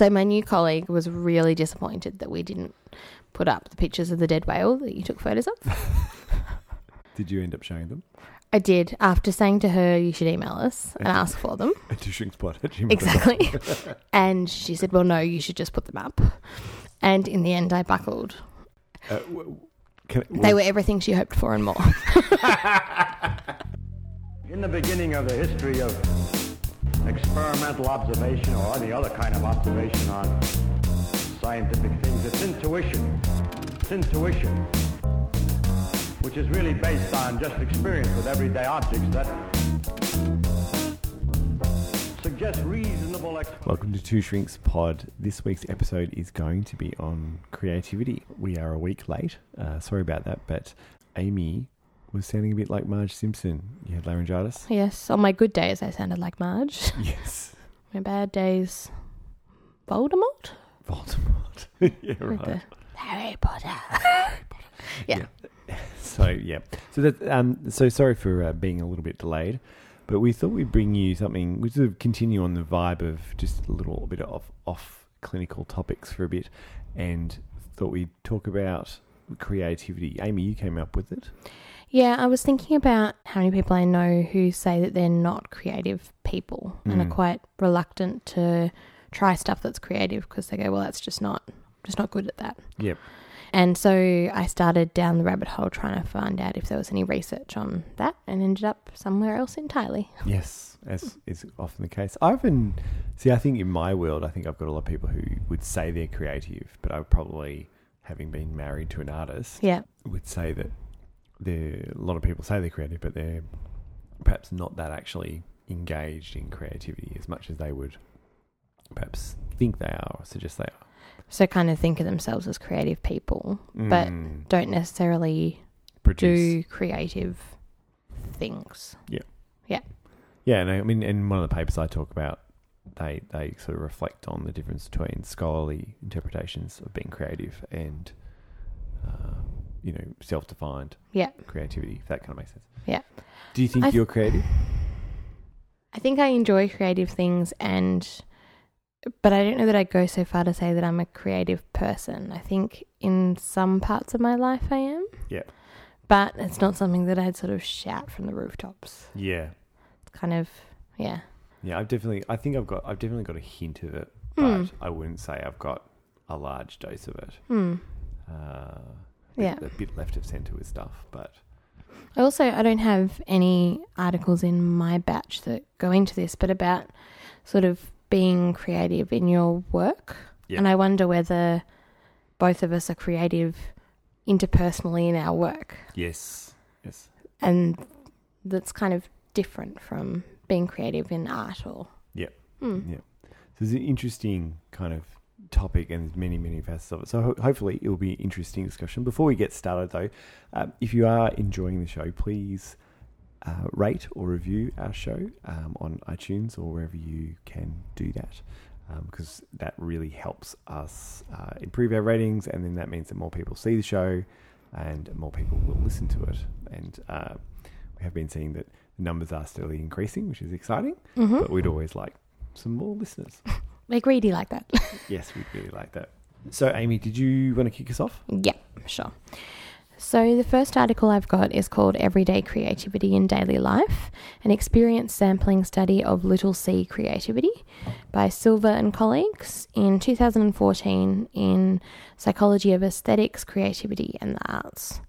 So my new colleague was really disappointed that we didn't put up the pictures of the dead whale that you took photos of. Did you end up showing them? I did after saying to her you should email us and ask for them. At shrinkspot at gmail.com. Exactly. and she said, "Well, no, you should just put them up." And in the end, I buckled. Uh, w- can, They were everything she hoped for and more. In the beginning of the history of experimental observation or any other kind of observation on scientific things, it's intuition. It's intuition, which is really based on just experience with everyday objects that suggest reasonable. Welcome to Two Shrinks Pod. This week's episode is going to be on creativity. We are a week late. Uh, sorry about that, but Amy was sounding a bit like Marge Simpson. You had laryngitis? yes, on my good days, I sounded like Marge. yes. My bad days, Voldemort. Voldemort. yeah, right. the Harry Potter. yeah. So yeah, so that um, so sorry for uh, being a little bit delayed, but we thought we'd bring you something. We sort of continue on the vibe of just a little bit of off clinical topics for a bit, and thought we'd talk about creativity. Amy, you came up with it. Yeah, I was thinking about how many people I know who say that they're not creative people and are Mm. quite reluctant to try stuff that's creative because they go, "Well, that's just not just not good at that." Yep. And so I started down the rabbit hole trying to find out if there was any research on that and ended up somewhere else entirely. Yes, as is often the case. I often see. I think in my world, I think I've got a lot of people who would say they're creative, but I would probably, having been married to an artist, Yeah. would say that there a lot of people say they're creative, but they're perhaps not that actually engaged in creativity as much as they would perhaps think they are or suggest they are. So kind of think of themselves as creative people, but Mm, don't necessarily produce. do creative things. Yeah. Yeah. Yeah, and I mean, in one of the papers I talk about, they they sort of reflect on the difference between scholarly interpretations of being creative and, uh, you know, self-defined Yeah. creativity. If that kind of makes sense. Yeah. Do you think th- you're creative? I think I enjoy creative things and but I don't know that I'd go so far to say that I'm a creative person. I think in some parts of my life I am. Yeah. But it's not something that I'd sort of shout from the rooftops. Yeah. It's kind of yeah. Yeah, I've definitely. I think I've got. I've definitely got a hint of it, Hmm. but I wouldn't say I've got a large dose of it. Hmm. Uh, Yeah. a bit left of centre with stuff, but I also I don't have any articles in my batch that go into this, but about sort of being creative in your work. Yeah. And I wonder whether both of us are creative interpersonally in our work. yes, yes, And that's kind of different from being creative in art or Yep. Hmm. yeah. So it's an interesting kind of topic, and there's many, many facets of it. So ho- hopefully it will be an interesting discussion. Before we get started, though, um, if you are enjoying the show, please. Uh, rate or review our show um, on iTunes or wherever you can do that because that really helps us uh, improve our ratings, and then that means that more people see the show and more people will listen to it. And uh, we have been seeing that the numbers are steadily increasing, which is exciting, Mhm. but we'd always like some more listeners. They're greedy like that. yes, we'd really like that. So, Amy, did you want to kick us off? Yeah, sure. So, the first article I've got is called Everyday Creativity in Daily Life An Experience Sampling Study of Little C Creativity by Silvia and colleagues in 2014 in Psychology of Aesthetics, Creativity and the Arts.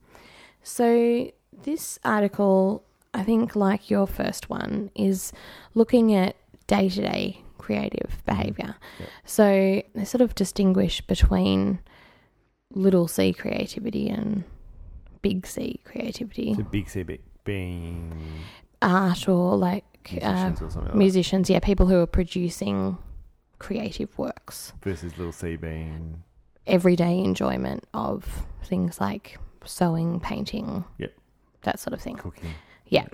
So, this article, I think, like your first one, is looking at day to day creative behavior. Yeah. So, they sort of distinguish between little c creativity and big C creativity, So, Big C be- being art or like uh, musicians or something like musicians, yeah, people who are producing creative works. Versus Little C being. everyday enjoyment of things like sewing, painting, Yep. that sort of thing. Cooking. Yeah.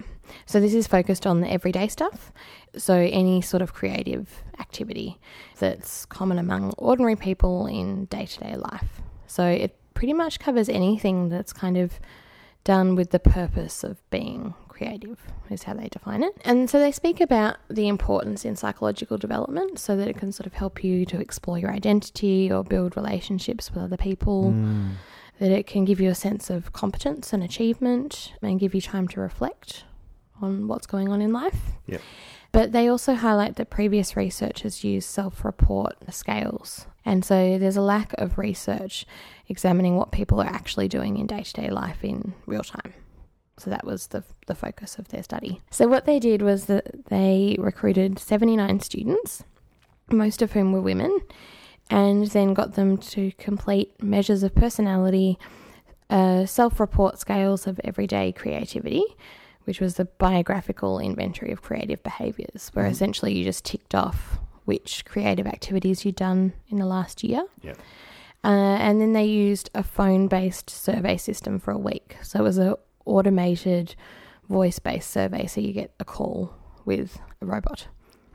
So this is focused on the everyday stuff. So any sort of creative activity that's common among ordinary people in day to day life. So it pretty much covers anything that's kind of done with the purpose of being creative, is how they define it. And so they speak about the importance in psychological development so that it can sort of help you to explore your identity or build relationships with other people. Mm. That it can give you a sense of competence and achievement and give you time to reflect on what's going on in life. Yep. But they also highlight that previous research has used self report scales. And so there's a lack of research examining what people are actually doing in day to day life in real time. So that was the, the focus of their study. So what they did was that they recruited 79 students, most of whom were women, and then got them to complete measures of personality, uh, self report scales of everyday creativity, which was the biographical inventory of creative behaviours, where Mhm. essentially you just ticked off which creative activities you'd done in the last year. Yep. Uh, and then they used a phone based survey system for a week. So it was an automated voice based survey. So you get a call with a robot.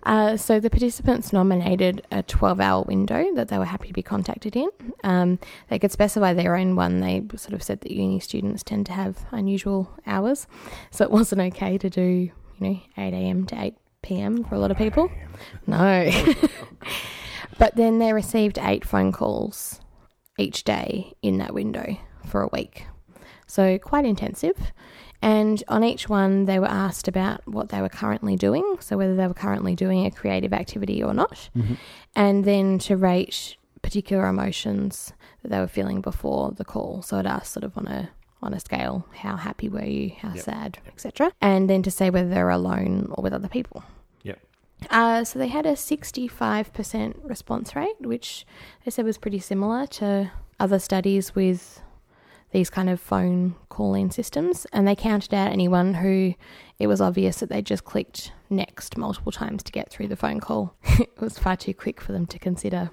Uh, so the participants nominated a 12 hour window that they were happy to be contacted in. Um, they could specify their own one. They sort of said that uni students tend to have unusual hours. So it wasn't okay to do, you know, 8 a.m. to 8 p.m. for a lot of people. No. but then they received eight phone calls each day in that window for a week. So quite intensive. And on each one, they were asked about what they were currently doing, so whether they were currently doing a creative activity or not, Mhm. and then to rate particular emotions that they were feeling before the call. So it asked sort of on a on a scale, how happy were you, how Yep. sad, etc. And then to say whether they're alone or with other people. Yep. Uh, so they had a 65% response rate, which they said was pretty similar to other studies with these kind of phone call in systems. And they counted out anyone who it was obvious that they just clicked next multiple times to get through the phone call. it was far too quick for them to consider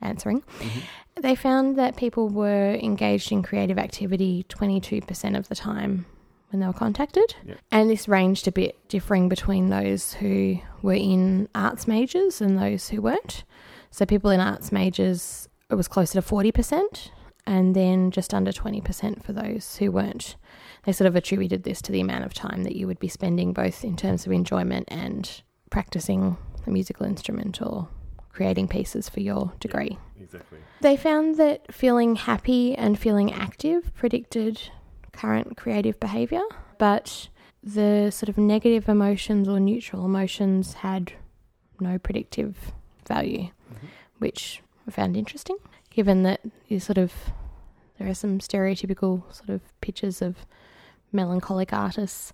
answering. Mhm. They found that people were engaged in creative activity 22% of the time when they were contacted. Yep. And this ranged a bit, differing between those who were in arts majors and those who weren't. So people in arts majors, it was closer to 40%, and then just under 20% for those who weren't. They sort of attributed this to the amount of time that you would be spending both in terms of enjoyment and practicing a musical instrument or creating pieces for your degree. Exactly. They found that feeling happy and feeling active predicted current creative behavior, but the sort of negative emotions or neutral emotions had no predictive value, Mhm. which I found interesting, given that you sort of there are some stereotypical sort of pictures of melancholic artists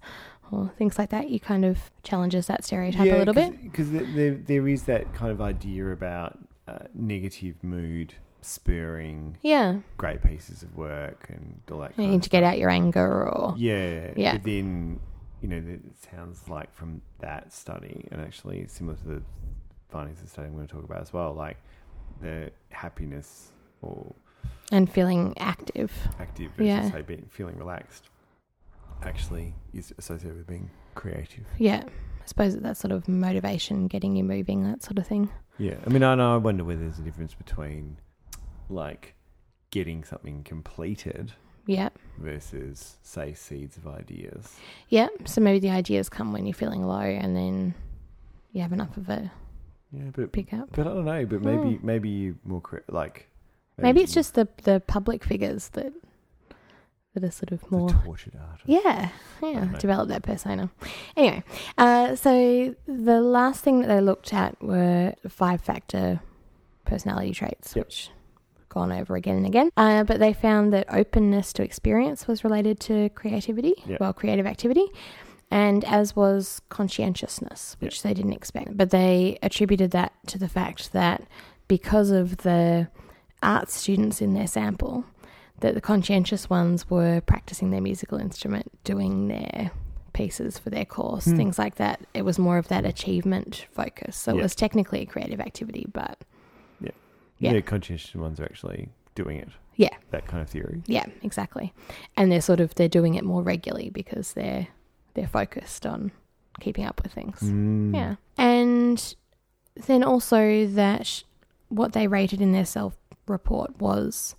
or things like that. You kind of challenges that stereotype a little bit. because there, there is that kind of idea about uh, negative mood spurring Yeah, great pieces of work and all that. you need to get out your anger or Yeah, Yeah. But then you know it sounds like from that study, and actually similar to the findings of the study I'm going to talk about as well, like the happiness or and feeling active. active versus Yeah. say being feeling relaxed actually is associated with being creative. Yeah, I suppose that sort of motivation, getting you moving, that sort of thing. Yeah, I mean, I know. I wonder whether there's a difference between like getting something completed Yeah, versus say seeds of ideas. yeah. So maybe the ideas come when you're feeling low, and then you have enough of a Yeah, but pick up. but I don't know. But maybe Hmm. maybe you more cre- like Maybe it's just the the public figures that that are sort of more. tortured artist. Yeah, yeah, develop that persona. Anyway, uh, so the last thing that they looked at were five factor personality traits, Yep. which gone over again and again. Uh, but they found that openness to experience was related to creativity, Yep. well, creative activity. And as was conscientiousness, which they didn't expect. But they attributed that to the fact that because of the arts students in their sample, that the conscientious ones were practicing their musical instrument, doing their pieces for their course, Hmm. things like that. It was more of that achievement focus. So Yeah. it was technically a creative activity, but Yeah. Yeah. The conscientious ones are actually doing it. Yeah. That kind of theory. yeah, exactly. And they're sort of they're doing it more regularly because they're they're focused on keeping up with things. Mm. Yeah. And then also that what they rated in their self report was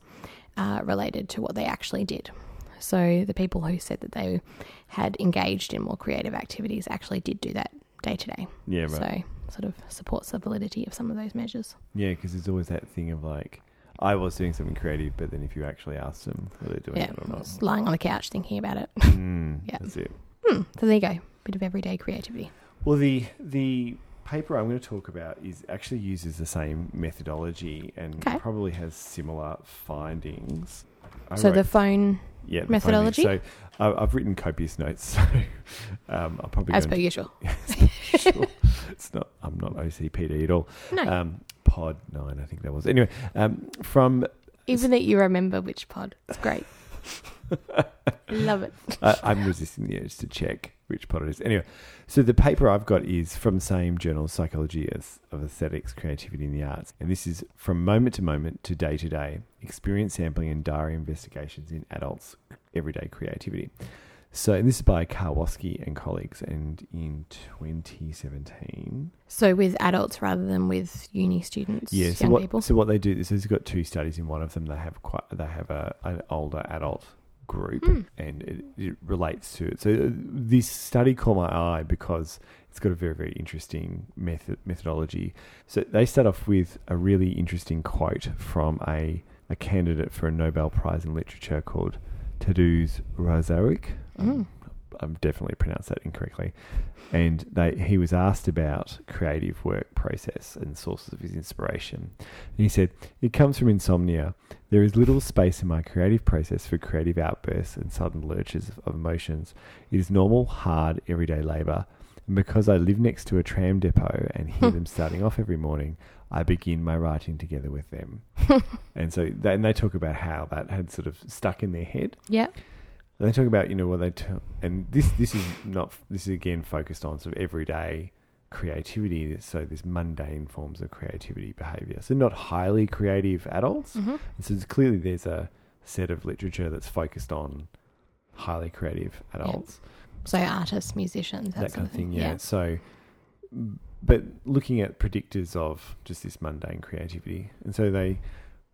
uh, related to what they actually did. So the people who said that they had engaged in more creative activities actually did do that day to day. Yeah, right. So sort of supports the validity of some of those measures. Yeah, because there's always that thing of like, I was doing something creative, but then if you actually ask them whether they're doing yeah, it or not, just lying on the couch thinking about it. mm, Yeah. that's it. Hmm, so there you go, bit of everyday creativity. Well, the the paper I'm going to talk about is actually uses the same methodology and Okay. probably has similar findings. I so wrote- the phone, yeah, the methodology? findings. So I, I've written copious notes, so um, I'll probably as per usual. sure. It's not. I'm not OCPD at all. No, Um, pod nine, I think that was. Anyway, um, from even that you remember which pod. It's great. Love it. I, I'm resisting the urge to check which pod it is. Anyway, so the paper I've got is from the same journal, Psychology of Aesthetics, Creativity in the Arts. And this is from moment to moment to day to day experience sampling and diary investigations in adults' everyday creativity. So and this is by Karwowski and colleagues, and in 2017. So with adults rather than with uni students, Yeah. young So what, people. so what they do is they've got two studies. In one of them, they have quite they have a an older adult group, Hmm. and it, it relates to it. So uh, this study caught my eye because it's got a very very interesting method methodology. So they start off with a really interesting quote from a a candidate for a Nobel Prize in Literature called Tadeusz Razarik. Mm. I've definitely pronounced that incorrectly. And they, he was asked about creative work process and sources of his inspiration. And he said, It comes from insomnia. There is little space in my creative process for creative outbursts and sudden lurches of, emotions. It is normal, hard, everyday labour. And because I live next to a tram depot and hear them starting off every morning, I begin my writing together with them. and so they, and they talk about how that had sort of stuck in their head. Yeah. And they talk about, you know, what they tell, and this this is not this is again focused on sort of everyday creativity. So this mundane forms of creativity behavior. So not highly creative adults. hmm And so there's, clearly there's a set of literature that's focused on highly creative adults, So artists, musicians, that, that, kind of thing. Yeah. Yeah. So, but looking at predictors of just this mundane creativity, and so they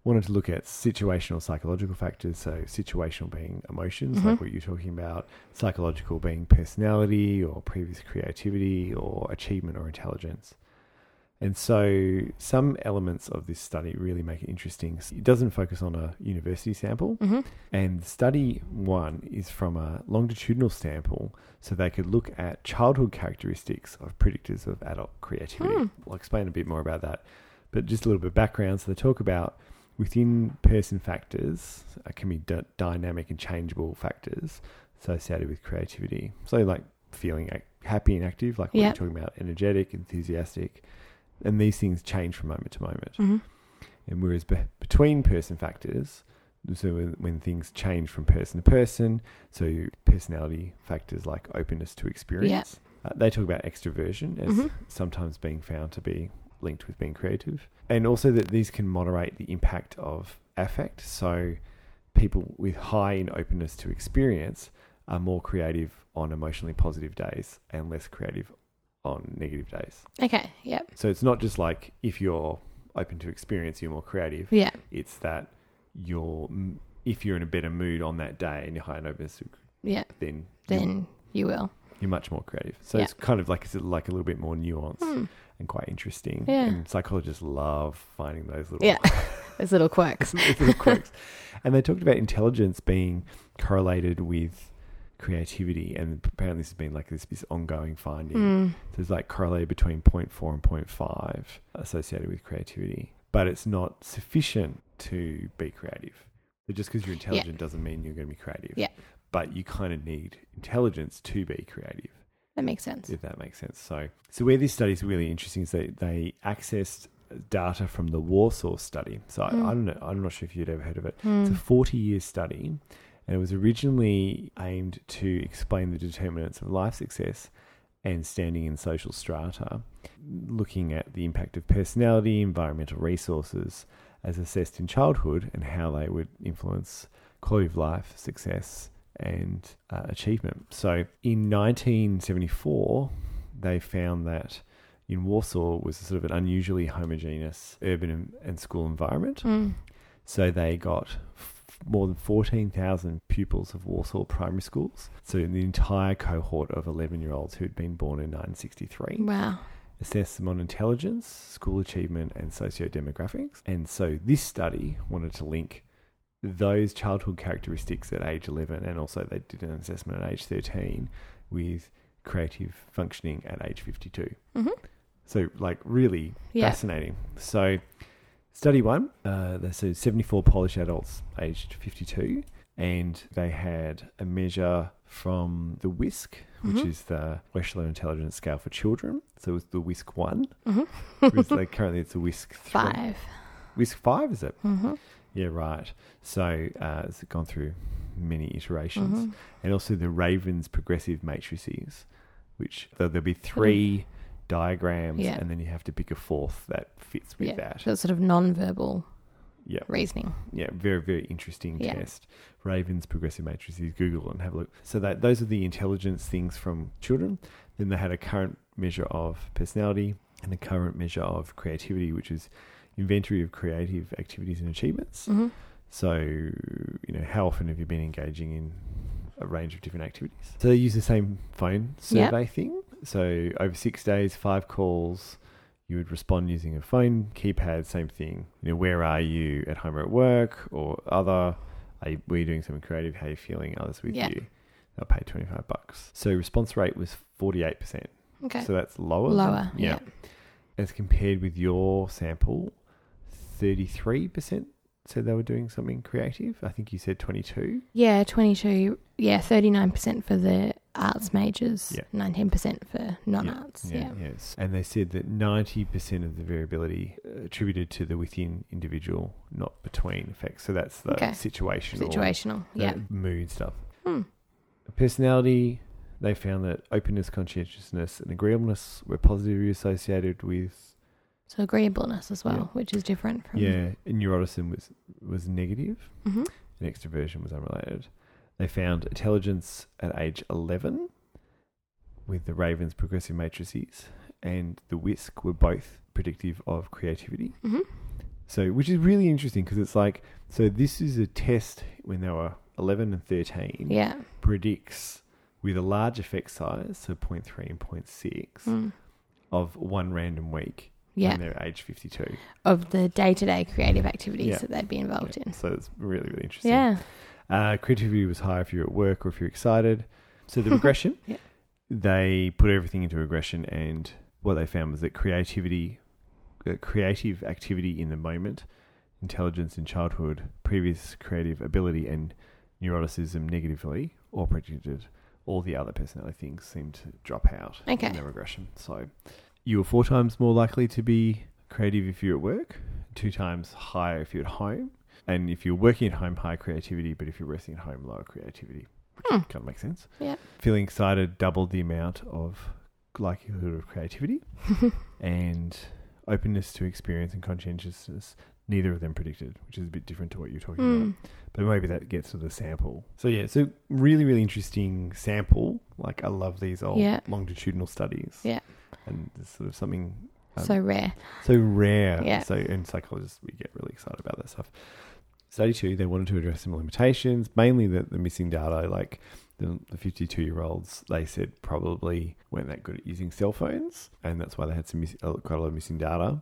wanted to look at situational psychological factors. So situational being emotions, Mhm. like what you're talking about. Psychological being personality or previous creativity or achievement or intelligence. And so some elements of this study really make it interesting. It doesn't focus on a university sample. hmm And study one is from a longitudinal sample, so they could look at childhood characteristics of predictors of adult creativity. Hmm. I'll explain a bit more about that, but just a little bit of background. So they talk about within person factors uh, can be d- dynamic and changeable factors associated with creativity. So like feeling ac- happy and active, like you're talking about, energetic, enthusiastic, and these things change from moment to moment. hmm And whereas be- between person factors, so when, when things change from person to person, so personality factors like openness to experience, uh, they talk about extroversion as Mhm. sometimes being found to be linked with being creative. And also that these can moderate the impact of affect. So people with high in openness to experience are more creative on emotionally positive days and less creative on negative days. Okay. Yep. So it's not just like if you're open to experience, you're more creative. Yeah. It's that you're if you're in a better mood on that day and you're high in openness, Yeah. then Then you will. you're much more creative. So Yeah. it's kind of like it's like a little bit more nuanced Hmm. And quite interesting. Yeah. And psychologists love finding those little Yeah. Those little quirks. those little quirks. And they talked about intelligence being correlated with creativity, and apparently this has been like this, this ongoing finding. Mm. So there's like correlated between 0.4 and 0.5 associated with creativity, but it's not sufficient to be creative. So just because you're intelligent doesn't mean you're going to be creative. Yeah. But you kind of need intelligence to be creative, That makes sense. if that makes sense. So, so where this study is really interesting is they they accessed data from the Warsaw study. So Mm. I, I don't know. I'm not sure if you'd ever heard of it. Mm. It's a 40 year study, and it was originally aimed to explain the determinants of life success and standing in social strata, looking at the impact of personality, environmental resources as assessed in childhood, and how they would influence quality of life, success, and uh, achievement. So in 1974, they found that in Warsaw was sort of an unusually homogeneous urban and, school environment. Mm. So they got f- more than 14,000 pupils of Warsaw primary schools. So, in the entire cohort of 11 year olds who had been born in 1963 Wow. assess them on intelligence, school achievement, and socio-demographics. And so this study wanted to link those childhood characteristics at age 11, and also they did an assessment at age 13 with creative functioning at age 52. hmm So, like, really Yeah. fascinating. So, study one, uh, they said 74 Polish adults aged 52, and they had a measure from the WISC, which Mhm. is the Wechsler Intelligence Scale for Children. So, it was the WISC 1. hmm Whereas, like, currently it's a WISC 3. Five. WISC 5, is it? Yeah, right. So, uh, it's gone through many iterations hmm and also the Ravens progressive matrices, which there'll be three diagrams, Yeah. and then you have to pick a fourth that fits with Yeah. that. So it's sort of non-verbal Yeah, reasoning. yeah, very very interesting Yeah. test. Ravens progressive matrices. Google and have a look. So that those are the intelligence things from children. Then they had a current measure of personality and a current measure of creativity, which is inventory of creative activities and achievements. hmm So, you know, how often have you been engaging in a range of different activities? So they use the same phone Yep. survey thing. So over six days, five calls, you would respond using a phone keypad. Same thing. You know, where are you at home or at work or other? Are you, were you doing something creative? How are you feeling? Others with Yeah. you. They'll pay twenty five bucks. So response rate was forty eight percent. Okay. So that's lower. than- Lower. Yeah. As compared with your sample, thirty three percent said they were doing something creative. I think you said twenty two. Yeah. Twenty-two. Yeah. Thirty-nine percent for the arts majors. Yeah. Nineteen percent for non-arts. Yeah. Yes. And they said that 90% of the variability attributed to the within individual, not between effects. So that's the Okay. situational, Situational. Yeah. mood stuff. Hmm. Personality, they found that openness, conscientiousness, and agreeableness were positively associated with, So agreeableness as well, Yeah. which is different from. yeah, neuroticism was, was negative, hmm and extroversion was unrelated. They found intelligence at age 11 with the Ravens progressive matrices and the WISC were both predictive of creativity. hmm So, which is really interesting because it's like, so this is a test when they were 11 and 13, Yeah. predicts with a large effect size, so 0.3 and 0.6, Mm. of one random week Yeah. when they're age 52. Of the day-to-day creative activities Yeah. that they'd be involved in. So it's really, really interesting. Yeah. Uh, creativity was high if you're at work or if you're excited. So the regression, Yeah. they put everything into regression, and what they found was that creativity, uh, creative activity in the moment, intelligence in childhood, previous creative ability, and neuroticism negatively, or predicted. All the other personality things seem to drop out Okay. in the regression. So you were four times more likely to be creative if you're at work, two times higher if you're at home, and if you're working at home, high creativity, but if you're resting at home, lower creativity. Which Hmm. kind of makes sense. Yeah. Feeling excited doubled the amount of likelihood of creativity, and openness to experience and conscientiousness. Neither of them predicted, which is a bit different to what you're talking about. Mm. But maybe that gets to the sample. So yeah, so really, really interesting sample. Like I love these old Yeah. longitudinal studies. Yeah. And it's sort of something um, so rare. so rare. Yeah. So in psychologists, we get really excited about that stuff. Study two, they wanted to address some limitations, mainly the, the missing data. Like the, the 52 year olds, they said probably weren't that good at using cell phones, and that's why they had some miss, uh, quite a lot of missing data.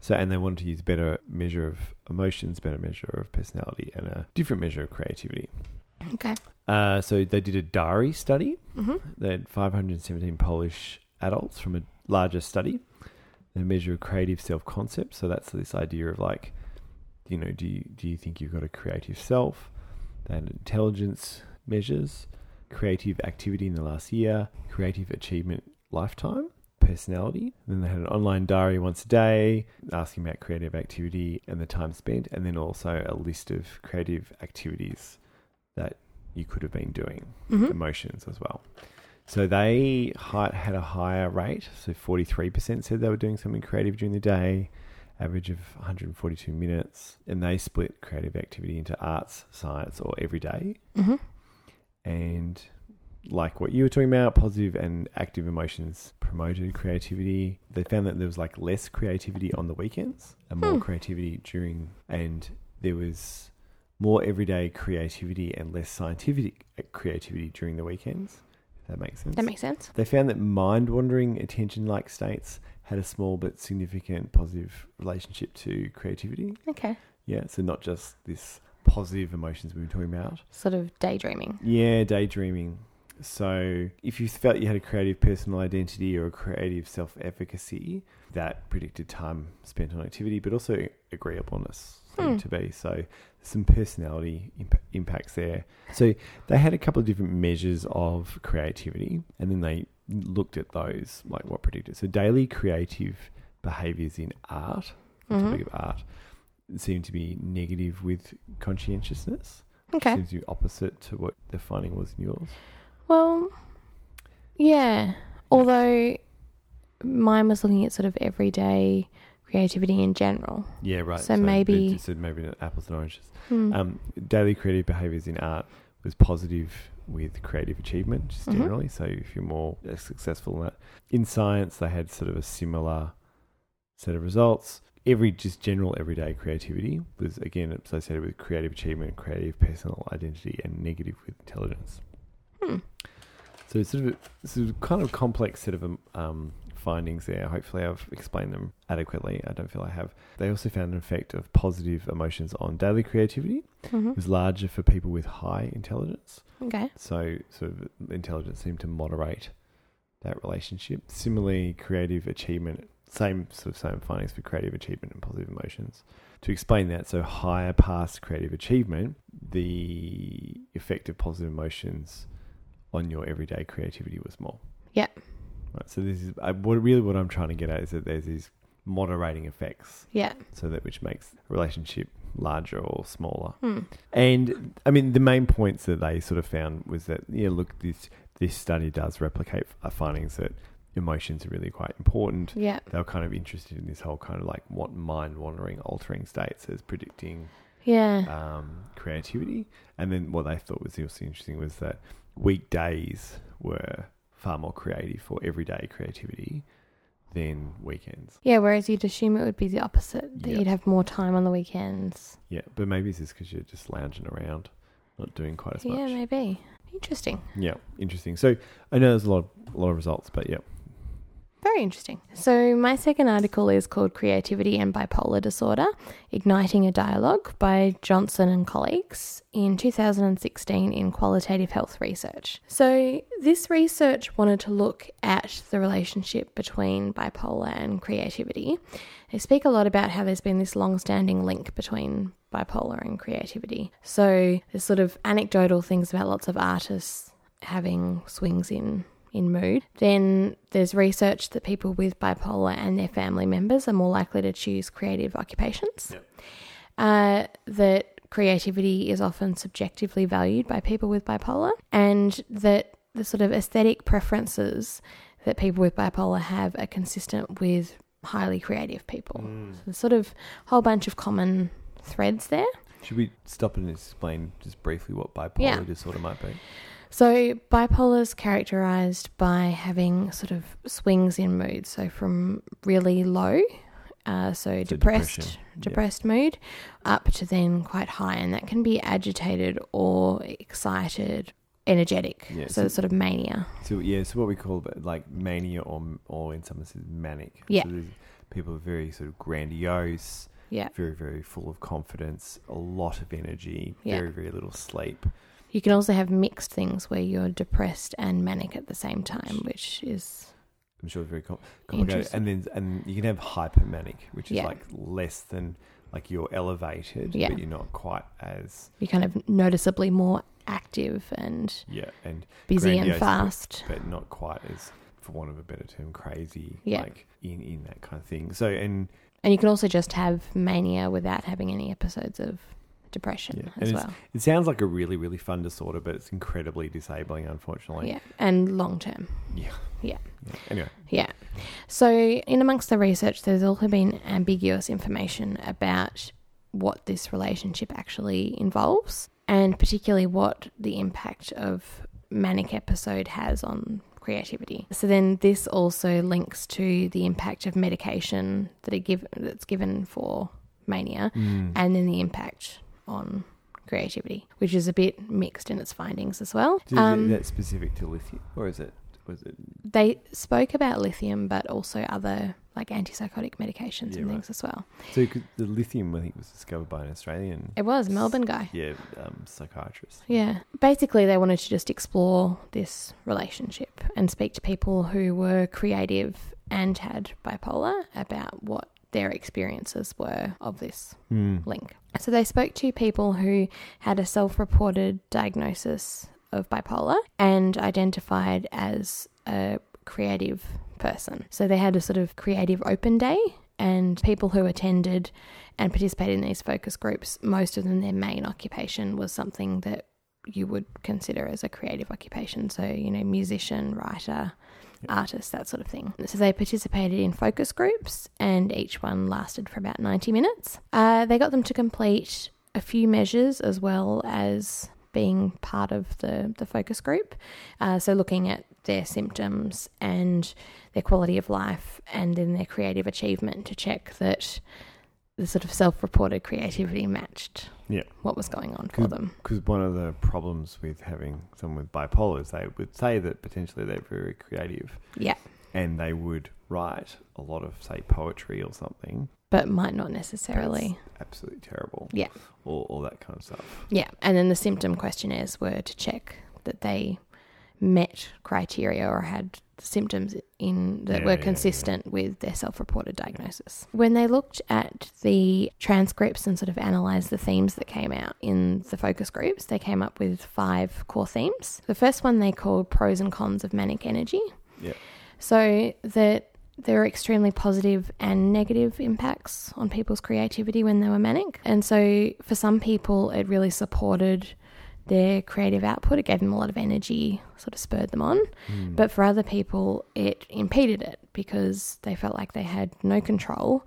So, and they wanted to use better measure of emotions, better measure of personality, and a different measure of creativity. Okay. Uh, so they did a diary study. hmm They had 517 Polish adults from a larger study. They measure a creative self concept. So that's this idea of like, you know, do you, do you think you've got a creative self? They had intelligence measures, creative activity in the last year, creative achievement lifetime, personality. Then they had an online diary once a day asking about creative activity and the time spent, and then also a list of creative activities that you could have been doing hmm emotions as well. So they had a higher rate. So 43% said they were doing something creative during the day, average of 142 minutes. And they split creative activity into arts, science, or everyday. hmm And like what you were talking about, positive and active emotions promoted creativity. They found that there was like less creativity on the weekends and more Hmm. creativity during, and there was more everyday creativity and less scientific creativity during the weekends. That makes sense. That makes sense. They found that mind wandering attention like states had a small but significant positive relationship to creativity. Okay. Yeah, so not just this positive emotions we were talking about. Sort of daydreaming. Yeah, daydreaming. So if you felt you had a creative personal identity or a creative self efficacy, that predicted time spent on activity, but also agreeableness Hmm. to be. So some personality imp- impacts there. So they had a couple of different measures of creativity, and then they looked at those, like what predicted. So daily creative behaviors in art, the Mhm. topic of art, seemed to be negative with conscientiousness. Okay. Seems to be opposite to what the finding was in yours. Well, yeah. Although mine was looking at sort of everyday creativity in general. Yeah, right. So maybe- so maybe apples and oranges. Hmm. Um, daily creative behaviors in art was positive with creative achievement, just Mhm. generally. So if you're more uh, successful in that, in science, they had sort of a similar set of results. Every just general everyday creativity was again associated with creative achievement, creative personal identity, and negative with intelligence. Hmm. So it's sort of a, sort of kind of complex set of um, um, findings there. Hopefully, I've explained them adequately. I don't feel I have. They also found an effect of positive emotions on daily creativity. Mhm. It was larger for people with high intelligence. Okay. So, sort of intelligence seemed to moderate that relationship. Similarly, creative achievement, same sort of same findings for creative achievement and positive emotions. To explain that, so higher past creative achievement, the effect of positive emotions on your everyday creativity was more. Yep. Right. So this is uh, what really what I'm trying to get at is that there's these moderating effects, Yeah. so that which makes a relationship larger or smaller. Hmm. And I mean, the main points that they sort of found was that yeah, look, this this study does replicate uh, findings that emotions are really quite important. Yeah. They were kind of interested in this whole kind of like what mind wandering, altering states as predicting Yeah. um, creativity. And then what they thought was also interesting was that weekdays were far more creative for everyday creativity than weekends. Yeah, whereas you'd assume it would be the opposite, that Yeah. you'd have more time on the weekends. Yeah, but maybe it's just because you're just lounging around, not doing quite as much. Yeah, maybe. Interesting. Yeah, interesting. So I know there's a lot, of, a lot of results, but yeah, Very interesting. So, my second article is called Creativity and Bipolar Disorder Igniting a Dialogue by Johnson and colleagues in 2016 in Qualitative Health Research. So, this research wanted to look at the relationship between bipolar and creativity. They speak a lot about how there's been this long standing link between bipolar and creativity. So, there's sort of anecdotal things about lots of artists having swings in in mood. Then there's research that people with bipolar and their family members are more likely to choose creative occupations. Uh, that creativity is often subjectively valued by people with bipolar, and that the sort of aesthetic preferences that people with bipolar have are consistent with highly creative people. So there's sort of a whole bunch of common threads there. should we stop and explain just briefly what bipolar Yeah. disorder might be? So, bipolar is characterized by having sort of swings in mood. So, from really low, uh, so, So depressed, depression, yeah. depressed mood, up to then quite high, and that can be agitated or excited, energetic. Yeah, so, so- it's sort of mania. So yeah, so what we call like mania or or in some senses manic. Yeah. So people are very sort of grandiose, Yeah. very very full of confidence, a lot of energy, Yeah. very very little sleep. You can also have mixed things where you're depressed and manic at the same time, which is I'm sure it's very com- complicated. And then and you can have hypomanic, which is Yeah. like less than like you're elevated, Yeah. but you're not quite as you're kind of noticeably more active and yeah and busy and Grandiose, but- fast. but not quite as, for want of a better term, crazy. Yeah. Like in in that kind of thing. So and And you can also just have mania without having any episodes of depression Yeah, as well. it sounds like a really really fun disorder, but it's incredibly disabling, unfortunately. yeah, and long term. Yeah. Yeah. Yeah. Anyway, Yeah. So, in amongst the research, there's also been ambiguous information about what this relationship actually involves, and particularly what the impact of manic episode has on creativity. So then this also links to the impact of medication that are give, that's given for mania Mm. and then the impact on creativity, which is a bit mixed in its findings as well. Is Um, that specific to lithium, or is it? Was it? they spoke about lithium, but also other like antipsychotic medications Yeah, and right. things as well. So the lithium, I think, was discovered by an Australian. It was a Melbourne guy. Yeah, um, psychiatrist. Yeah. Basically, they wanted to just explore this relationship and speak to people who were creative and had bipolar about what their experiences were of this Mm. link. So they spoke to people who had a self reported diagnosis of bipolar and identified as a creative person. So they had a sort of creative open day, and people who attended and participated in these focus groups, most of them, their main occupation was something that you would consider as a creative occupation. So, you know, musician, writer, artist, that sort of thing. So they participated in focus groups, and each one lasted for about 90 minutes. Uh, they got them to complete a few measures as well as being part of the, the focus group. Uh, so looking at their symptoms and their quality of life and then their creative achievement to check that the sort of self reported creativity matched Yeah. what was going on for them. Because one of the problems with having someone with bipolar is they would say that potentially they're very creative Yeah. and they would write a lot of, say, poetry or something. But might not necessarily. Absolutely terrible. Yeah. Or all that kind of stuff. Yeah, and then the symptom questionnaires were to check that they met criteria or had symptoms in that Yeah, were yeah, yeah. consistent with their self-reported diagnosis. When they looked at the transcripts and sort of analyzed the themes that came out in the focus groups, they came up with five core themes. The first one they called pros and cons of manic energy. Yeah. So that there are extremely positive and negative impacts on people's creativity when they were manic. And so for some people, it really supported their creative output. It gave them a lot of energy, sort of spurred them on. Mm. But for other people, it impeded it because they felt like they had no control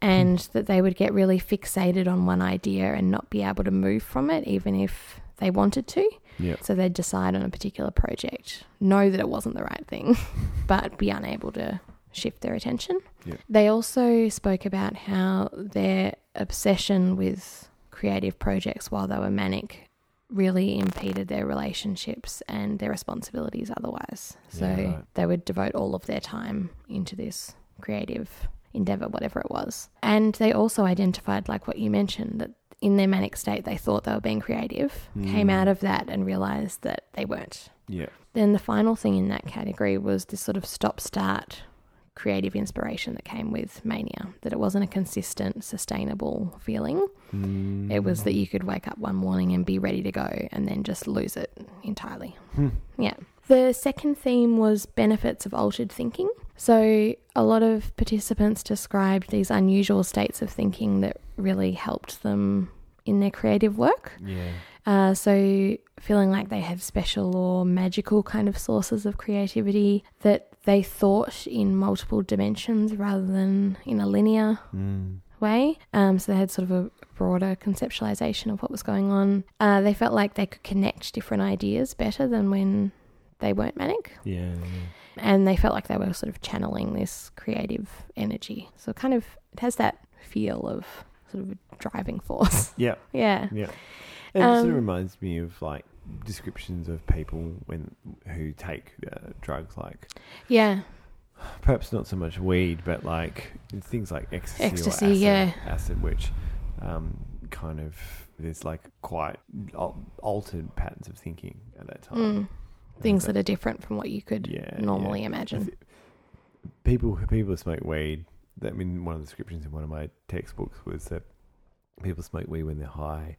and that they would get really fixated on one idea and not be able to move from it, even if they wanted to. Yeah. So they'd decide on a particular project, know that it wasn't the right thing, but be unable to shift their attention. Yeah. They also spoke about how their obsession with creative projects while they were manic really impeded their relationships and their responsibilities otherwise. So Yeah, right. they would devote all of their time into this creative endeavor, whatever it was. And they also identified, like what you mentioned, that in their manic state they thought they were being creative, came Mm. out of that and realized that they weren't. Yeah. Then the final thing in that category was this sort of stop start creative inspiration that came with mania, that it wasn't a consistent, sustainable feeling. Mm. It was that you could wake up one morning and be ready to go and then just lose it entirely. Hmm. Yeah. The second theme was benefits of altered thinking. So, a lot of participants described these unusual states of thinking that really helped them in their creative work. Yeah. Uh, so, feeling like they had special or magical kind of sources of creativity that they thought in multiple dimensions rather than in a linear Mm. way. Um, so they had sort of a broader conceptualization of what was going on. Uh, they felt like they could connect different ideas better than when they weren't manic. Yeah. yeah. And they felt like they were sort of channeling this creative energy. So kind of it has that feel of sort of a driving force. Yeah. yeah. Yeah. It sort of Um, reminds me of like descriptions of people when who take uh, drugs like Yeah. perhaps not so much weed, but like things like ecstasy, Ecstasy, or acid, yeah. acid, which um, kind of there's like quite altered patterns of thinking at that time. Mm. Things So- that are different from what you could yeah, normally yeah. Imagine. people people who smoke weed. I mean, one of the descriptions in one of my textbooks was that people smoke weed when they're high.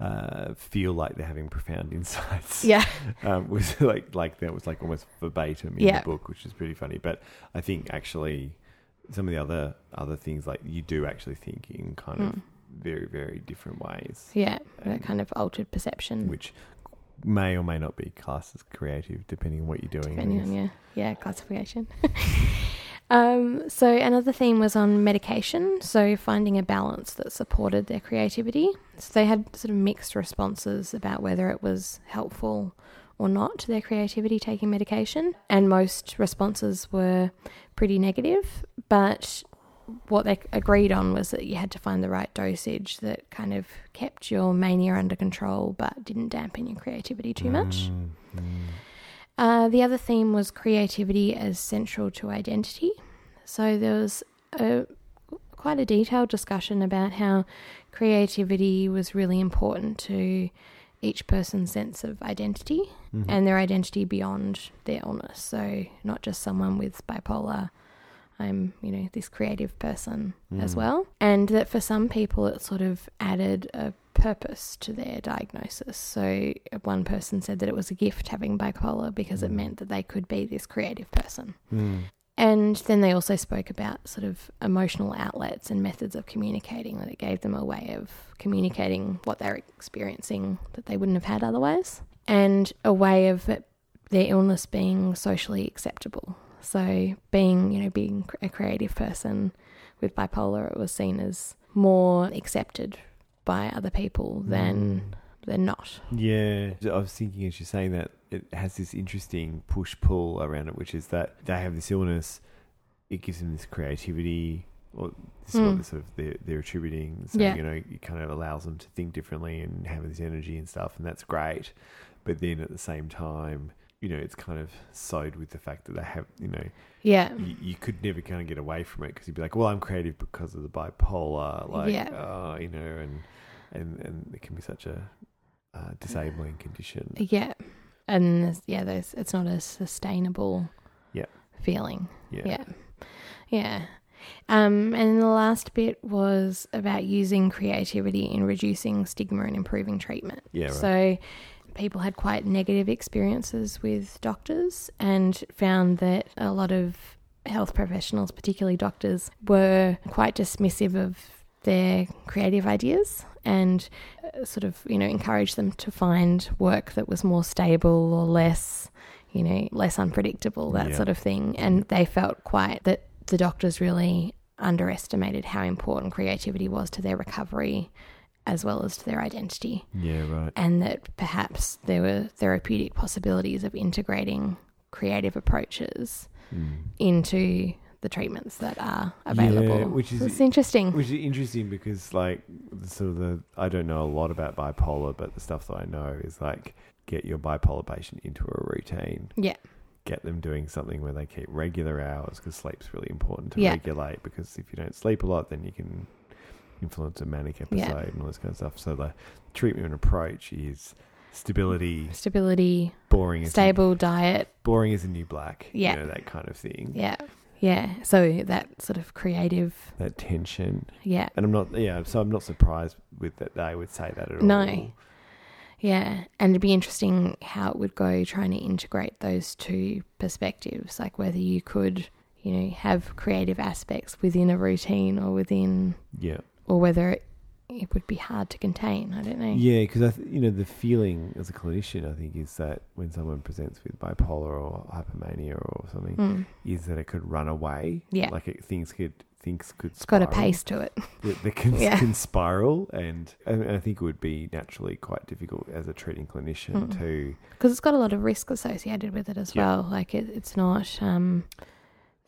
Uh, feel like they're having profound insights. Yeah. um, was like like that was like almost verbatim in Yeah. the book, which is pretty funny. But I think actually some of the other other things like you do actually think in kind of Mm. very very different ways, Yeah. That kind of altered perception. which may or may not be classed as creative depending on what you're doing. Depending on your yeah classification. Um, so another theme was on medication. So finding a balance that supported their creativity. So they had sort of mixed responses about whether it was helpful or not to their creativity taking medication, and most responses were pretty negative. But what they agreed on was that you had to find the right dosage that kind of kept your mania under control but didn't dampen your creativity too much. Mm, mm. Uh, the other theme was creativity as central to identity. So there was a quite a detailed discussion about how creativity was really important to each person's sense of identity Mhm. and their identity beyond their illness. So not just someone with bipolar. I'm, you know, this creative person as Mm. well. And that for some people it sort of added a purpose to their diagnosis. So one person said that it was a gift having bipolar because it Mm. meant that they could be this creative person. Mm. And then they also spoke about sort of emotional outlets and methods of communicating, that it gave them a way of communicating what they're experiencing that they wouldn't have had otherwise, and a way of it, their illness being socially acceptable. So, being, you know, being a creative person with bipolar, it was seen as more accepted by other people than they're not. Yeah, I was thinking as you're saying that it has this interesting push pull around it, which is that they have this illness, it gives them this creativity, or this is what they're sort of they're, they're attributing. So Yeah. you know, it kind of allows them to think differently and have this energy and stuff, and that's great. But then at the same time, you know, it's kind of sewed with the fact that they have, you know, Yeah. you, you could never kind of get away from it because you'd be like, well, I'm creative because of the bipolar, like, Yeah. uh, you know, and and and it can be such a uh, disabling condition. Yeah. And there's- yeah, there's it's not a sustainable Yeah. feeling. Yeah, Yeah. Yeah. Um, and the last bit was about using creativity in reducing stigma and improving treatment. yeah, right. So people had quite negative experiences with doctors and found that a lot of health professionals, particularly doctors, were quite dismissive of their creative ideas and uh, sort of, you know, encouraged them to find work that was more stable or less, you know, less unpredictable, that Yeah. sort of thing. And they felt quite that the doctors really underestimated how important creativity was to their recovery as well as to their identity yeah, right. and that perhaps there were therapeutic possibilities of integrating creative approaches Mm. into the treatments that are available. Yeah, which is- So it's interesting. Which is interesting because, like, sort of the I don't know a lot about bipolar, but the stuff that I know is like get your bipolar patient into a routine. Yeah. Get them doing something where they keep regular hours because sleep's really important to Yeah. regulate. Because if you don't sleep a lot, then you can influence a manic episode Yeah. and all this kind of stuff. So the treatment approach is stability, Stability, boring, stable diet. boring is a new black. Yeah. you know, that kind of thing. Yeah. Yeah. So that sort of creative. That tension. Yeah. And I'm not, yeah, so I'm not surprised with that they would say that at No. all. No. Yeah. And it'd be interesting how it would go trying to integrate those two perspectives, like whether you could, you know, have creative aspects within a routine or within, Yeah. or whether it, it would be hard to contain. I don't know. Yeah, because I, th- you know, the feeling as a clinician, I think, is that when someone presents with bipolar or hypomania or something, Mm. is that it could run away. Yeah. like it, things could things could. It's got a pace to it. That, that can, Yeah. can spiral, and, and I think it would be naturally quite difficult as a treating clinician Mm. to. because it's got a lot of risk associated with it as Yeah. well. Like it, it's not um,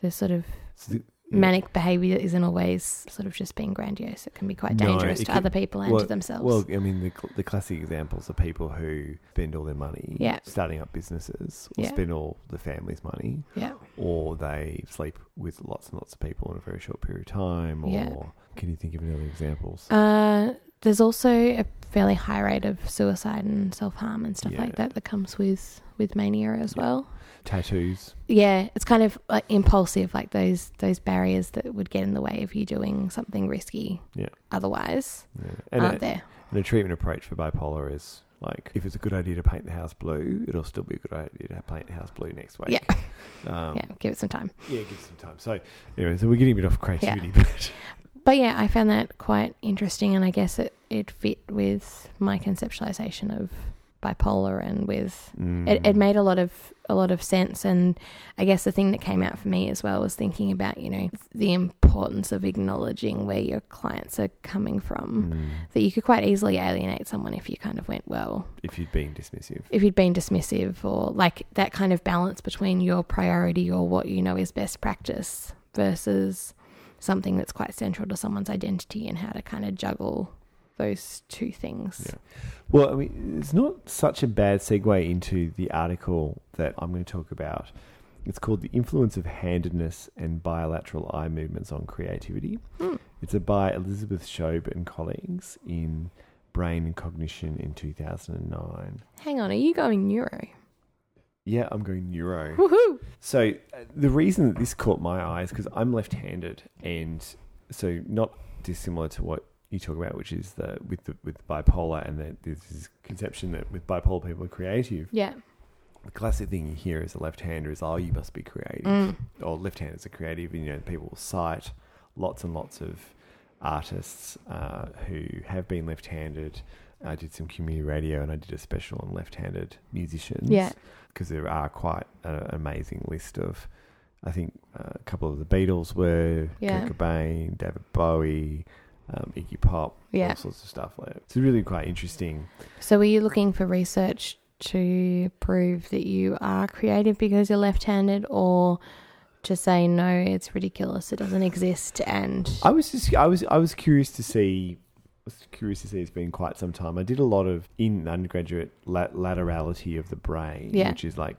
the sort of yeah. Manic behavior isn't always sort of just being grandiose. It can be quite dangerous it to can- other people and to themselves. Well, I mean, the, the classic examples are people who spend all their money Yeah. starting up businesses, or Yeah. spend all the family's money, yeah, or they sleep with lots and lots of people in a very short period of time. Or Yeah. can you think of any other examples? uh, there's also a fairly high rate of suicide and self harm and stuff like that that comes with with mania as well. Tattoos. Yeah, it's kind of like impulsive, like those those barriers that would get in the way of you doing something risky. Yeah. Otherwise, Yeah. And, aren't a, there? and a treatment approach for bipolar is like if it's a good idea to paint the house blue, it'll still be a good idea to paint the house blue next week. Yeah. Um, yeah, give it some time. yeah, give it some time. So, anyway, so we're getting a bit off creativity, but But yeah, I found that quite interesting, and I guess it, it fit with my conceptualization of bipolar and with mm, it, it made a lot of a lot of sense. And I guess the thing that came out for me as well was thinking about you know the importance of acknowledging where your clients are coming from. mm, That you could quite easily alienate someone if you kind of went well if you'd been dismissive. if you'd been dismissive or like that kind of balance between your priority or what you know is best practice versus something that's quite central to someone's identity and how to kind of juggle those two things. Yeah. Well, I mean, it's not such a bad segue into the article that I'm going to talk about. It's called The Influence of Handedness and Bilateral Eye Movements on Creativity. Hmm. It's a by Elizabeth Shobe and colleagues in Brain and Cognition in 2009. Hang on, are you going neuro? Yeah, I'm going neuro. Woohoo! So uh, the reason that this caught my eye is because I'm left-handed, and so not dissimilar to what you talk about, which is the with the with bipolar, and that there's this conception that with bipolar people are creative. Yeah. The classic thing you hear as a left-hander is, "Oh, you must be creative," Mm. or left-handers are creative. And, you know, people will cite lots and lots of artists uh, who have been left-handed. I did some community radio, and I did a special on left-handed musicians Yeah. because there are quite an amazing list of. I think uh, a couple of the Beatles were Yeah. Kurt Cobain, David Bowie, um, Iggy Pop, Yeah. all sorts of stuff like. It's really quite interesting. So, were you looking for research to prove that you are creative because you're left handed or to say, no, it's ridiculous, it doesn't exist? And I was just I was I was curious to see. I was curious to see. It's been quite some time. I did a lot of in undergraduate la- laterality of the brain, Yeah. which is like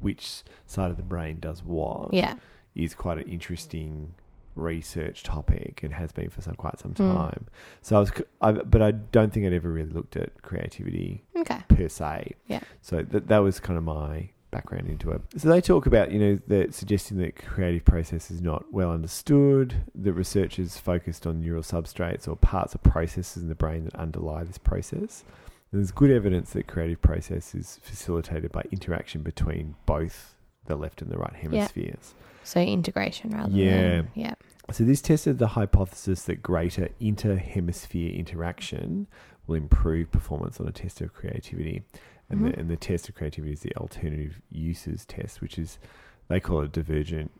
which side of the brain does what. yeah, is quite an interesting research topic and has been for some quite some Mm. time. So I was, I, but I don't think I'd ever really looked at creativity okay, per se. Yeah. So that that was kind of my background into it. So they talk about you know that suggesting that creative process is not well understood. The researchers focused on neural substrates or parts of processes in the brain that underlie this process. And there's good evidence that creative process is facilitated by interaction between both the left and the right hemispheres. So integration rather Yeah. than yeah, So this tested the hypothesis that greater inter-hemisphere interaction will improve performance on a test of creativity, and Mhm. the and the test of creativity is the alternative uses test, which is they call it a divergent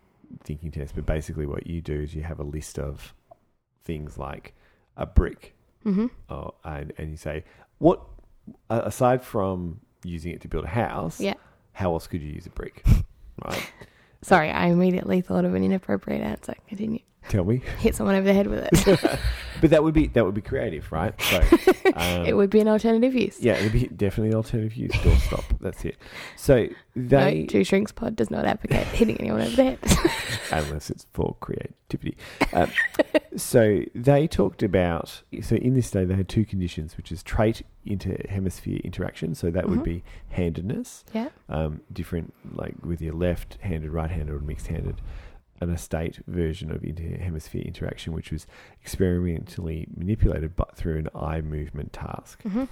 thinking test. But basically, what you do is you have a list of things like a brick, hmm or, and and you say what aside from using it to build a house, Yeah. how else could you use a brick, right? Sorry, I immediately thought of an inappropriate answer. Continue. Tell me. Hit someone over the head with it. But that would be that would be creative, right? So um, it would be an alternative use. Yeah, it'd be definitely an alternative use. Doorstop. That's it. So they, no, Two Shrinks Pod does not advocate hitting anyone over the head. unless it's for creativity. Um, so they talked about. So in this study, they had two conditions, which is trait inter hemisphere interaction. So that Mhm. would be handedness, yeah. um, different like with your left-handed, right-handed, or mixed-handed. An estate version of inter hemisphere interaction, which was experimentally manipulated but through an eye movement task. hmm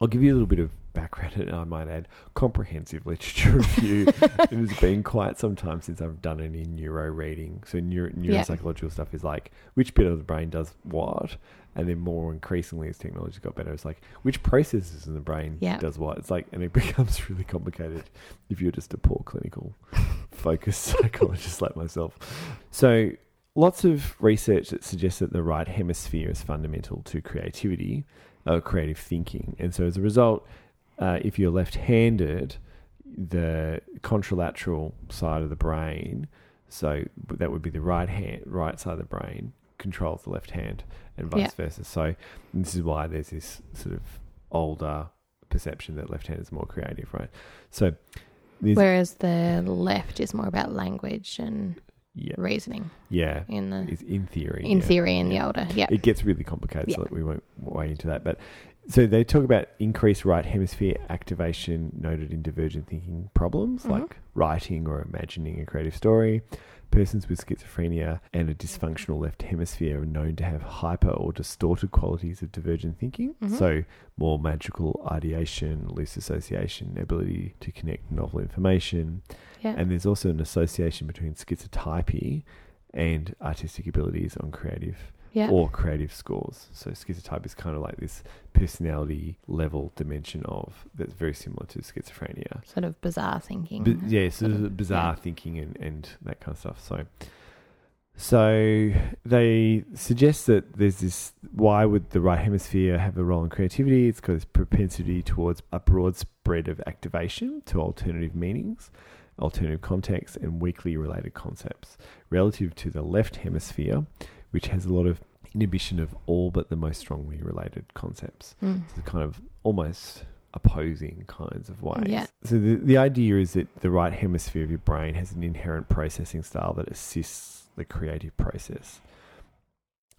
I'll give you a little bit of background, and I might add comprehensive literature review. it has been quite some time since I've done any neuro reading. So neuro, Yeah. neuropsychological stuff is like which bit of the brain does what, and then more increasingly as technology got better, it's like which processes in the brain Yeah. does what. It's like, and it becomes really complicated if you're just a poor clinical focused psychologist like myself. So lots of research that suggests that the right hemisphere is fundamental to creativity, uh, creative thinking, and so as a result, uh, if you're left-handed, the contralateral side of the brain, so that would be the right hand, right side of the brain, controls the left hand, and vice Yeah. versa. So this is why there's this sort of older perception that left hand is more creative, right? So Whereas the left is more about language and yeah, reasoning yeah, in the is in theory, in yeah. theory in Yeah. the older. Yeah. It gets really complicated, so that we won't way into that. But so they talk about increased right hemisphere activation noted in divergent thinking problems Mhm. like writing or imagining a creative story. Persons with schizophrenia and a dysfunctional left hemisphere are known to have hyper or distorted qualities of divergent thinking. Mhm. So, more magical ideation, loose association, ability to connect novel information, Yeah. and there's also an association between schizotypy and artistic abilities on creative yeah. or creative scores. So schizotype is kind of like this personality level dimension of that's very similar to schizophrenia. sort of bizarre thinking. But yeah, sort sort of- bizarre yeah. thinking and, and that kind of stuff. So so they suggest that there's this why would the right hemisphere have a role in creativity? It's got this propensity towards a broad spread of activation to alternative meanings. Alternative contexts, and weakly related concepts, relative to the left hemisphere, which has a lot of inhibition of all but the most strongly related concepts. Mm. So kind of almost opposing kinds of ways. Yeah. So the, the idea is that the right hemisphere of your brain has an inherent processing style that assists the creative process.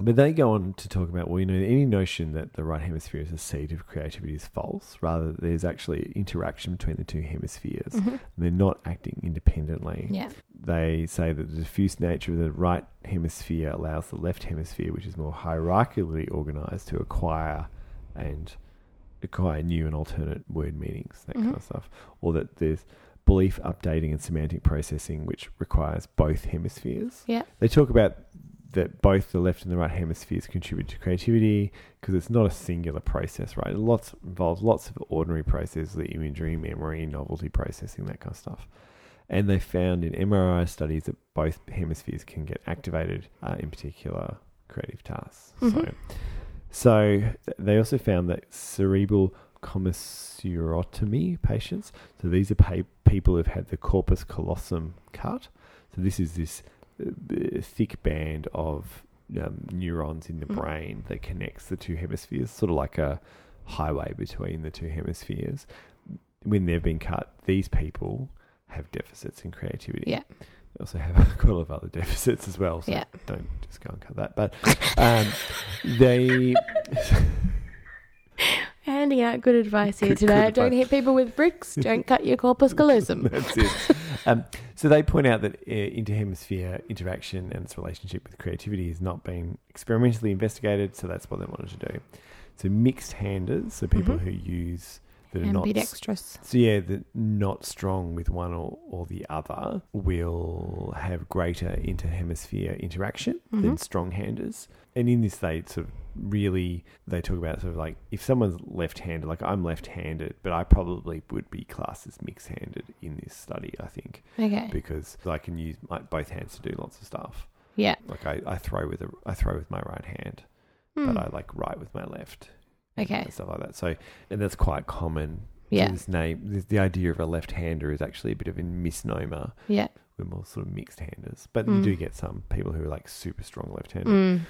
But they go on to talk about, well, you know, any notion that the right hemisphere is a seat of creativity is false. Rather, there's actually interaction between the two hemispheres. Mhm. They're not acting independently. Yeah. They say that the diffuse nature of the right hemisphere allows the left hemisphere, which is more hierarchically organized, to acquire and acquire new and alternate word meanings, that kind Mhm. of stuff. Or that there's belief updating and semantic processing, which requires both hemispheres. Yeah. They talk about that both the left and the right hemispheres contribute to creativity because it's not a singular process, right? It lots involves lots of ordinary processes, the imagery, memory, novelty processing, that kind of stuff. And they found in MRI studies that both hemispheres can get activated uh, in particular creative tasks. So, Mhm. so th- they also found that cerebral commissurotomy patients, so these are pa- people who've had the corpus callosum cut. So this is this thick band of um, neurons in the Mm. brain that connects the two hemispheres, sort of like a highway between the two hemispheres. When they've been cut, these people have deficits in creativity. Yeah. They also have a lot of other deficits as well. So Yeah. don't just go and cut that. But um, they. Handing out good advice here Good- today. good Don't advice. hit people with bricks. Don't cut your corpus callosum. That's it. Um, so they point out that uh, interhemisphere interaction and its relationship with creativity has not been experimentally investigated, so that's what they wanted to do. So mixed handers, so people Mhm. who use that are not Ambidextrous. so yeah, that not strong with one or, or the other will have greater interhemisphere interaction than Mhm. strong handers. And in this, they sort of really they talk about sort of like if someone's left-handed, like I'm left-handed, but I probably would be classed as mixed-handed in this study. I think Okay. because I can use my, both hands to do lots of stuff. Yeah. Like I, I throw with a I throw with my right hand, Hmm. but I like write with my left Okay. and stuff like that. So, and that's quite common. Yeah. So this name, this, the idea of a left-hander is actually a bit of a misnomer. Yeah. We're more sort of mixed-handers, but Mm. you do get some people who are like super strong left-handed. Mm.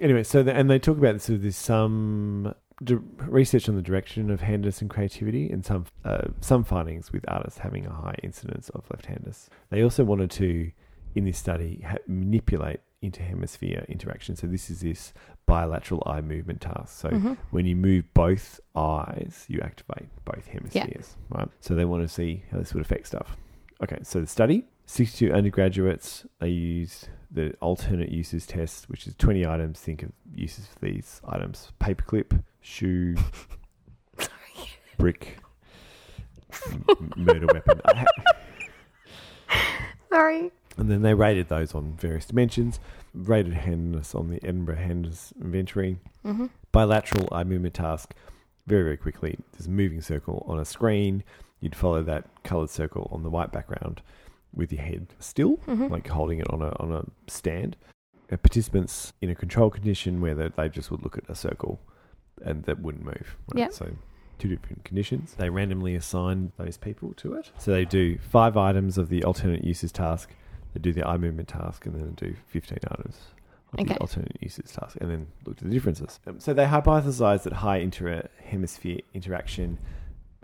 Anyway, so the, and they talk about this. of there's some di- research on the direction of handedness and creativity, and some uh, some findings with artists having a high incidence of left-handedness. They also wanted to, in this study, ha- manipulate interhemisphere interaction. So this is this bilateral eye movement task. So Mhm. when you move both eyes, you activate both hemispheres, right? So they want to see how this would affect stuff. Okay, so the study 62 undergraduates, they used the alternate uses test, which is 20 items. Think of uses for these items paperclip, shoe, brick, murder weapon. Sorry. And then they rated those on various dimensions, rated handedness on the Edinburgh Handedness Inventory, Mm-hmm. bilateral eye movement task very, very quickly. There's a moving circle on a screen. You'd follow that coloured circle on the white background with your head still, Mhm. like holding it on a, on a stand. Uh, participants in a control condition where they, they just would look at a circle and that wouldn't move. Right? Yep. So two different conditions. They randomly assign those people to it. So they do five items of the alternate uses task. They do the eye movement task and then they do 15 items of Okay. the alternate uses task and then look at the differences. Um, so they hypothesized that high inter-hemisphere interaction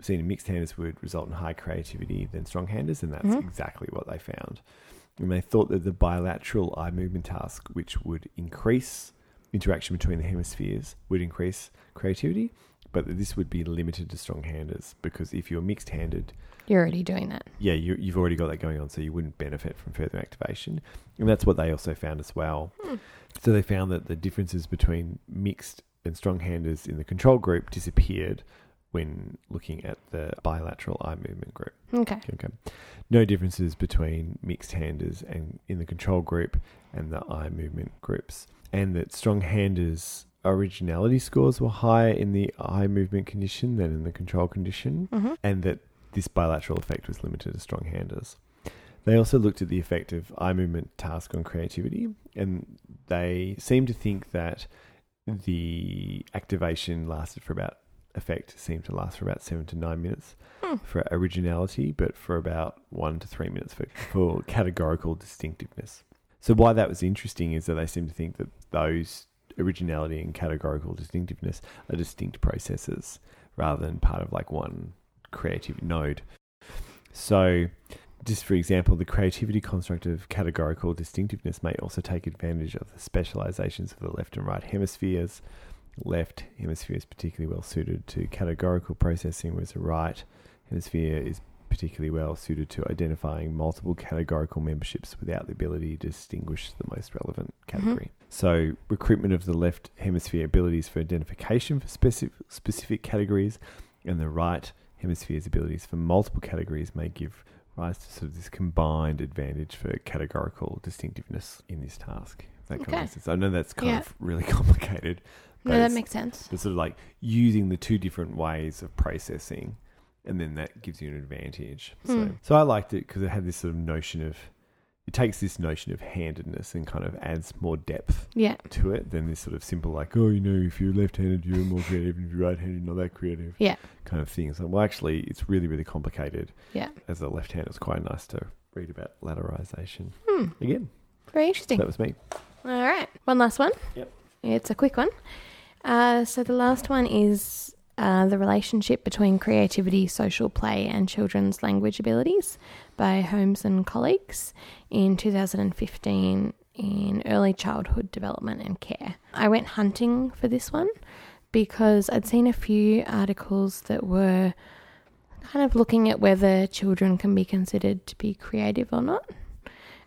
seen in mixed handers would result in high creativity than strong handers, and that's Mhm. exactly what they found. And they thought that the bilateral eye movement task, which would increase interaction between the hemispheres, would increase creativity, but that this would be limited to strong handers because if you're mixed handed, You're already doing that. yeah, you, you've already got that going on, so you wouldn't benefit from further activation. And that's what they also found as well. Hmm. So they found that the differences between mixed and strong handers in the control group disappeared when looking at the bilateral eye movement group. Okay. Okay. No differences between mixed handers and in the control group and the eye movement groups. And that strong handers originality scores were higher in the eye movement condition than in the control condition Mm-hmm. and that this bilateral effect was limited to strong handers. They also looked at the effect of eye movement task on creativity, and they seemed to think that the activation lasted for about effect seemed to last for about seven to nine minutes Hmm. for originality, but for about one to three minutes for, for categorical distinctiveness. So, why that was interesting is that they seem to think that those originality and categorical distinctiveness are distinct processes rather than part of like one creative node. So, just for example, the creativity construct of categorical distinctiveness may also take advantage of the specializations of the left and right hemispheres. Left hemisphere is particularly well suited to categorical processing, whereas the right hemisphere is particularly well suited to identifying multiple categorical memberships without the ability to distinguish the most relevant mm-hmm. category. So, recruitment of the left hemisphere abilities for identification for specific, specific categories and the right hemisphere's abilities for multiple categories may give rise to sort of this combined advantage for categorical distinctiveness in this task. That kind of Okay. I know that's kind Yeah. of really complicated. No, that makes sense. it's sort of like using the two different ways of processing, and then that gives you an advantage. So, Hmm. so I liked it because it had this sort of notion of it takes this notion of handedness and kind of adds more depth Yeah. to it than this sort of simple like, oh, you know, if you're left-handed, you're more creative, and if you're right-handed, you're not that creative. Yeah. kind of thing. It's like, well, actually, it's really, really complicated. Yeah. As a left-hander, it's quite nice to read about lateralization Hmm. again. Very So interesting. that was me. All right. One last one. Yep. It's a quick one. Uh, so the last one is uh, the relationship between creativity, social play, and children's language abilities by Holmes and colleagues in 2015 in early childhood development and care. I went hunting for this one because I'd seen a few articles that were kind of looking at whether children can be considered to be creative or not.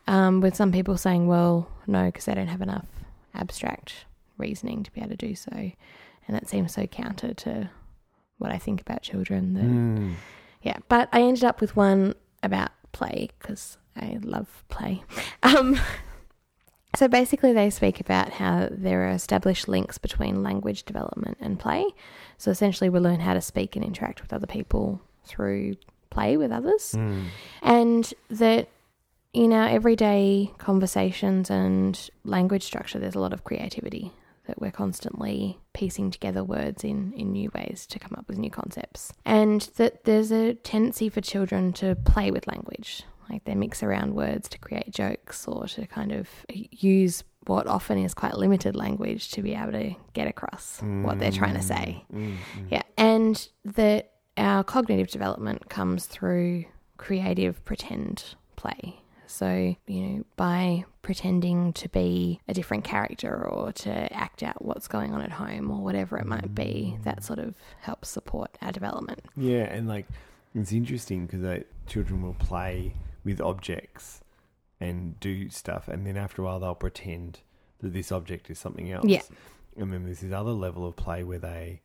Um, with some people saying, well, no, because they don't have enough abstract reasoning to be able to do so. And that seems so counter to what I think about children. That, Mm. Yeah, but I ended up with one about play because I love play. Um, so basically, they speak about how there are established links between language development and play. So essentially, we learn how to speak and interact with other people through play with others Mm. and that in our everyday conversations and language structure, there's a lot of creativity that we're constantly piecing together words in, in new ways to come up with new concepts. And that there's a tendency for children to play with language, like they mix around words to create jokes or to kind of use what often is quite limited language to be able to get across what they're trying to say. Mm, mm. Yeah, and that our cognitive development comes through creative pretend play. So, you know, by pretending to be a different character or to act out what's going on at home or whatever it might be, mm. that sort of helps support our development. Yeah, and like it's interesting because children will play with objects and do stuff, and then after a while they'll pretend that this object is something else. Yeah. and then there's this other level of play where they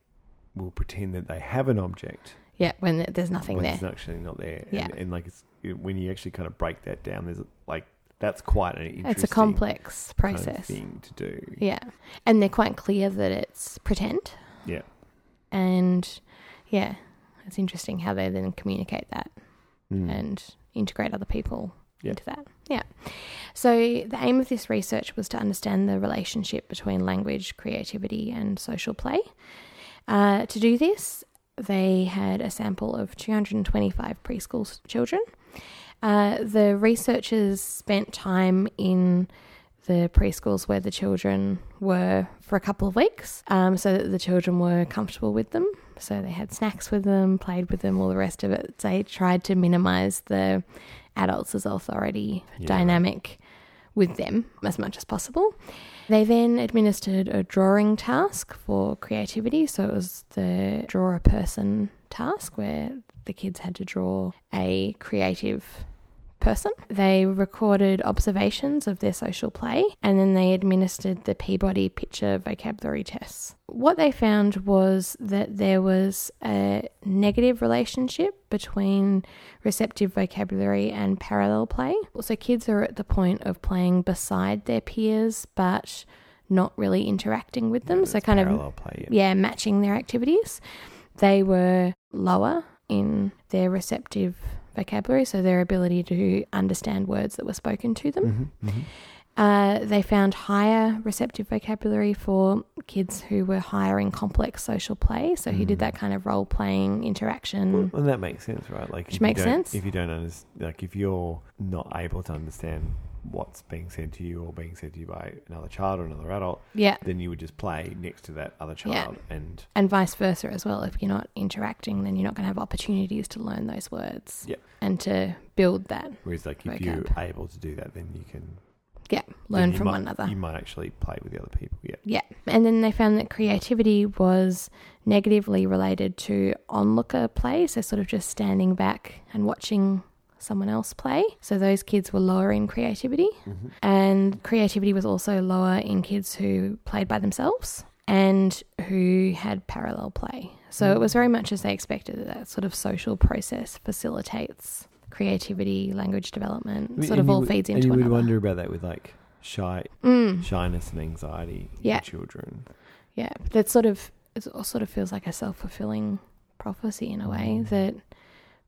will pretend that they have an object Yeah, when there's nothing when there. it's actually not there. Yeah. and, and like it's when you actually kind of break that down, there's like that's quite an interesting It's a complex kind of process. thing to do. Yeah. And they're quite clear that it's pretend. Yeah. And yeah, it's interesting how they then communicate that. Mm. and integrate other people Yeah. into that. Yeah. So the aim of this research was to understand the relationship between language, creativity, and social play. Uh, to do this, they had a sample of 225 preschool children. Uh, the researchers spent time in the preschools where the children were for a couple of weeks um, so that the children were comfortable with them. So they had snacks with them, played with them, all the rest of it. They tried to minimize the adults as authority Yeah. dynamic with them as much as possible. They then administered a drawing task for creativity. So it was the draw a person task where the kids had to draw a creative person. They recorded observations of their social play and then they administered the Peabody picture vocabulary tests. What they found was that there was a negative relationship between receptive vocabulary and parallel play. So kids are at the point of playing beside their peers but not really interacting with them. Yeah, so kind of parallel play. yeah, matching their activities. They were lower in their receptive vocabulary, so their ability to understand words that were spoken to them. Mhm, mhm. Uh, they found higher receptive vocabulary for kids who were higher in complex social play. So who did Mm. that kind of role playing interaction. Well, and that makes sense, right? Like, Which makes sense. If you don't understand, like, if you're not able to understand what's being said to you or being said to you by another child or another adult, Yeah. then you would just play next to that other Yeah. child. And And vice versa as well. If you're not interacting, then you're not going to have opportunities to learn those words Yeah. and to build that. whereas, like, if you're able to do that, then you can Yeah. Learn from might- one another. You might actually play with the other people. Yeah. Yeah. And then they found that creativity was negatively related to onlooker play. So, sort of just standing back and watching someone else play. So, those kids were lower in creativity. Mm-hmm. And creativity was also lower in kids who played by themselves and who had parallel play. So, it was very much as they expected that that sort of social process facilitates creativity, language development, I mean, sort of all would- feeds And into you would wonder about that with like shy Mm. shyness and anxiety Yeah. in children. Yeah, that sort of it sort of feels like a self fulfilling prophecy in a way Mm. that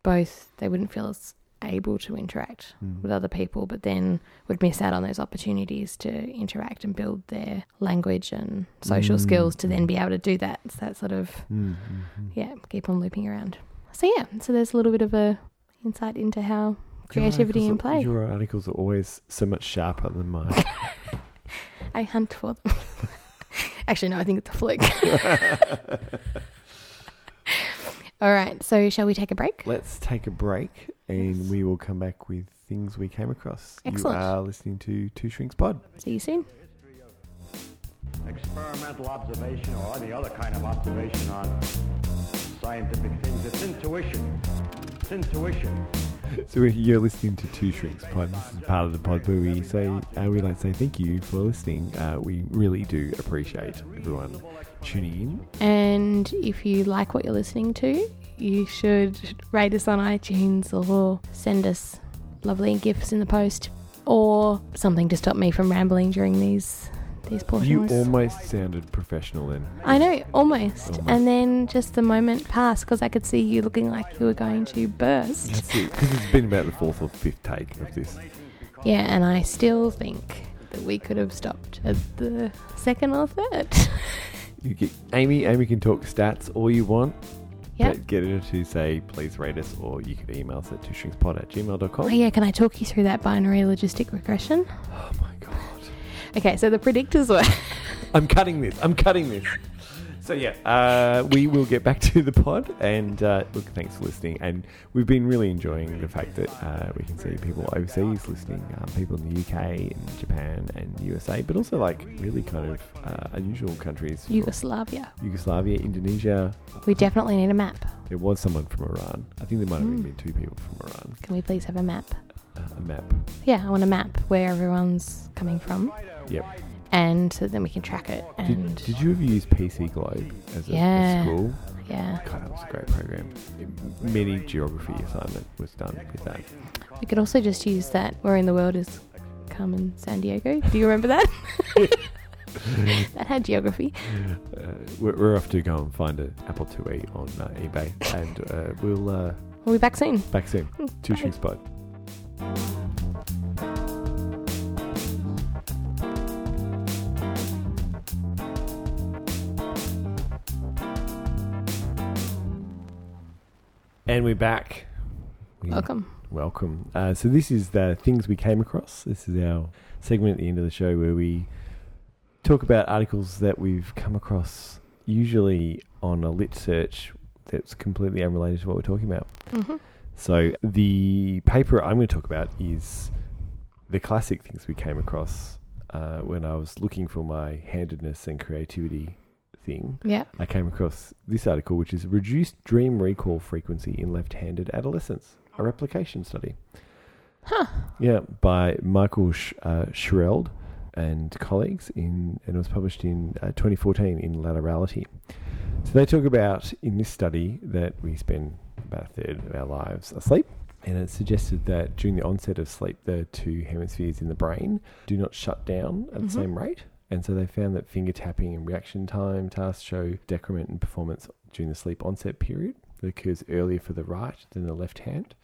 both they wouldn't feel as able to interact Mm. with other people, but then would miss out on those opportunities to interact and build their language and social Mm. skills to then be able to do that. It's that sort of Mm, mhm. yeah, keep on looping around. So yeah, so there's a little bit of a insight into how creativity and are- play. Your articles are always so much sharper than mine. I hunt for them. Actually, no, I think it's a fluke. All right, so shall we take a break? Let's take a break and we will come back with things we came across. Excellent. You are listening to Two Shrinks Pod. See you soon. experimental observation or any other kind of observation on scientific things. It's intuition. It's intuition. So you're listening to Two Shrinks Pod. This is part of the pod where we say uh, we like to say thank you for listening. Uh, we really do appreciate everyone tuning in. And if you like what you're listening to, you should rate us on iTunes or send us lovely gifts in the post or something to stop me from rambling during these these portions. You almost sounded professional then. I know, almost. Almost. And then just the moment passed because I could see you looking like you were going to burst. That's it. Because it's been about the fourth or fifth take of this. Yeah, and I still think that we could have stopped at the second or third. You get Amy. Amy can talk stats all you want. Yep. Get her to say, please rate us, or you could email us at twoshrinkspod at gmail.com. Oh, yeah, can I talk you through that binary logistic regression? Oh my god. Okay, so the predictors were. I'm cutting this. I'm cutting this. So yeah, uh, we will get back to the pod, and uh, look, thanks for listening. And we've been really enjoying the fact that uh, we can see people overseas listening, um, people in the UK and Japan and USA, but also like really kind of uh, unusual countries, Yugoslavia. Yugoslavia, Indonesia. We definitely need a map. There was someone from Iran. I think there might have Mm. been two people from Iran. Can we please have a map? Uh, a map. Yeah, I want a map where everyone's coming from, Yep. And so then we can track it. And Did, did you ever use PC Globe as a, a Yeah. school? yeah, God, that was a great program. Many geography assignment was done with that. we could also just use that. Where in the world is Carmen Sandiego? Do you remember that? that had geography. Uh, we're, we're off to go and find an Apple IIe on uh, eBay, and uh, we'll uh, We'll be back soon. back soon. Two Bye. Shrinks And we're back. We- Welcome. Welcome. Uh, so this is the things we came across. This is our segment at the end of the show where we talk about articles that we've come across, usually on a lit search that's completely unrelated to what we're talking about. hmm So the paper I'm going to talk about is the classic things we came across uh, when I was looking for my handedness and creativity thing. Yeah. I came across this article, which is reduced dream recall frequency in left-handed adolescents, a replication study. Huh. Yeah, by Michael Sh- uh, Schredl and colleagues in, and it was published in uh, 2014 in Laterality. So they talk about in this study that we spend about a third of our lives asleep, and it suggested that during the onset of sleep, the two hemispheres in the brain do not shut down at Mhm. the same rate. And so they found that finger tapping and reaction time tasks show decrement in performance during the sleep onset period that occurs earlier for the right than the left hand,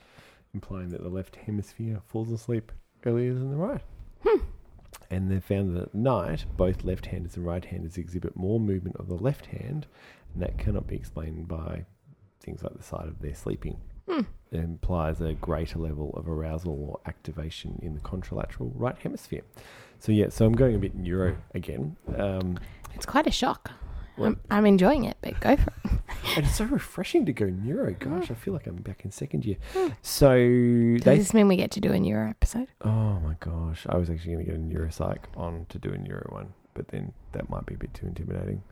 implying that the left hemisphere falls asleep earlier than the right. And they found that at night, both left-handers and right-handers exhibit more movement of the left hand, and that cannot be explained by things like the side of their sleeping. Hmm. It implies a greater level of arousal or activation in the contralateral right hemisphere. So yeah, so I'm going a bit neuro again. Um, It's quite a shock. I'm, I'm enjoying it, but go for it. and it's so refreshing to go neuro. Gosh, I feel like I'm back in second year. Hmm. So Does they. this mean we get to do a neuro episode? Oh my gosh, I was actually going to get a neuropsych on to do a neuro one, but then that might be a bit too intimidating.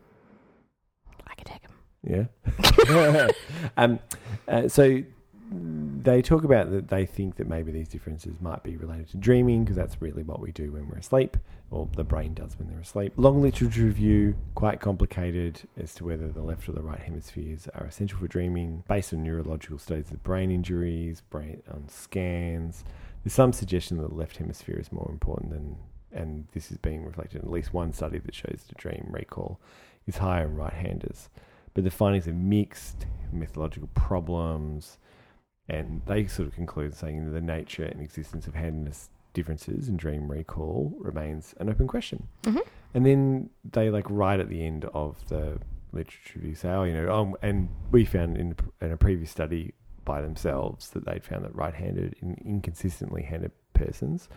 I could take him. Yeah. um, uh, so they talk about that they think that maybe these differences might be related to dreaming because that's really what we do when we're asleep, or the brain does when they're asleep. Long literature review, quite complicated as to whether the left or the right hemispheres are essential for dreaming, based on neurological studies of brain injuries, brain on scans. There's some suggestion that the left hemisphere is more important than, and this is being reflected in at least one study that shows the dream recall is higher in right-handers but the findings are mixed, methodological problems, and they sort of conclude saying that the nature and existence of handedness differences in dream recall remains an open question. Mhm. And then they like right at the end of the literature review say, oh, you know, um, and we found in, in a previous study by themselves that they'd found that right-handed and inconsistently handed persons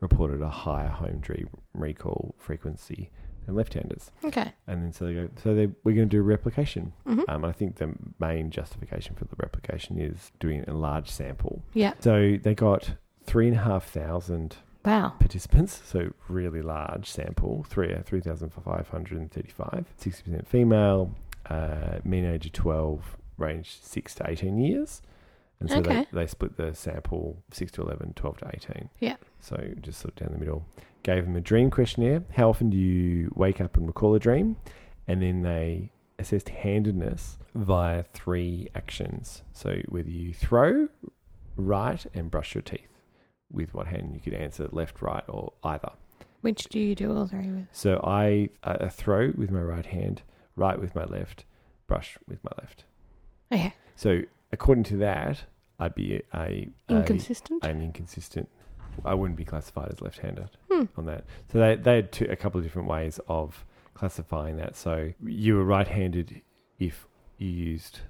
reported a higher home dream recall frequency than left-handers. Okay. And then so they go, so they, we're going to do replication. hmm Um, I think the main justification for the replication is doing a large sample. Yeah. So they got three and a half thousand Wow. participants, so really large sample, three uh, three thousand five hundred and thirty-five. Sixty percent female, uh, mean age of twelve, range six to eighteen years, and so Okay. they, they split the sample six to 11, 12 to eighteen. Yeah. So just sort of down the middle. Gave them a dream questionnaire. How often do you wake up and recall a dream? And then they assessed handedness via three actions. So whether you throw, write, and brush your teeth. With what hand you could answer left, right, or either. Which do you do all three with? So I uh, throw with my right hand, write with my left, brush with my left. Okay. So according to that, I'd be a, a Inconsistent. I'm inconsistent. I wouldn't be classified as left-handed Hmm. on that. So they they had two, a couple of different ways of classifying that. So you were right-handed if you used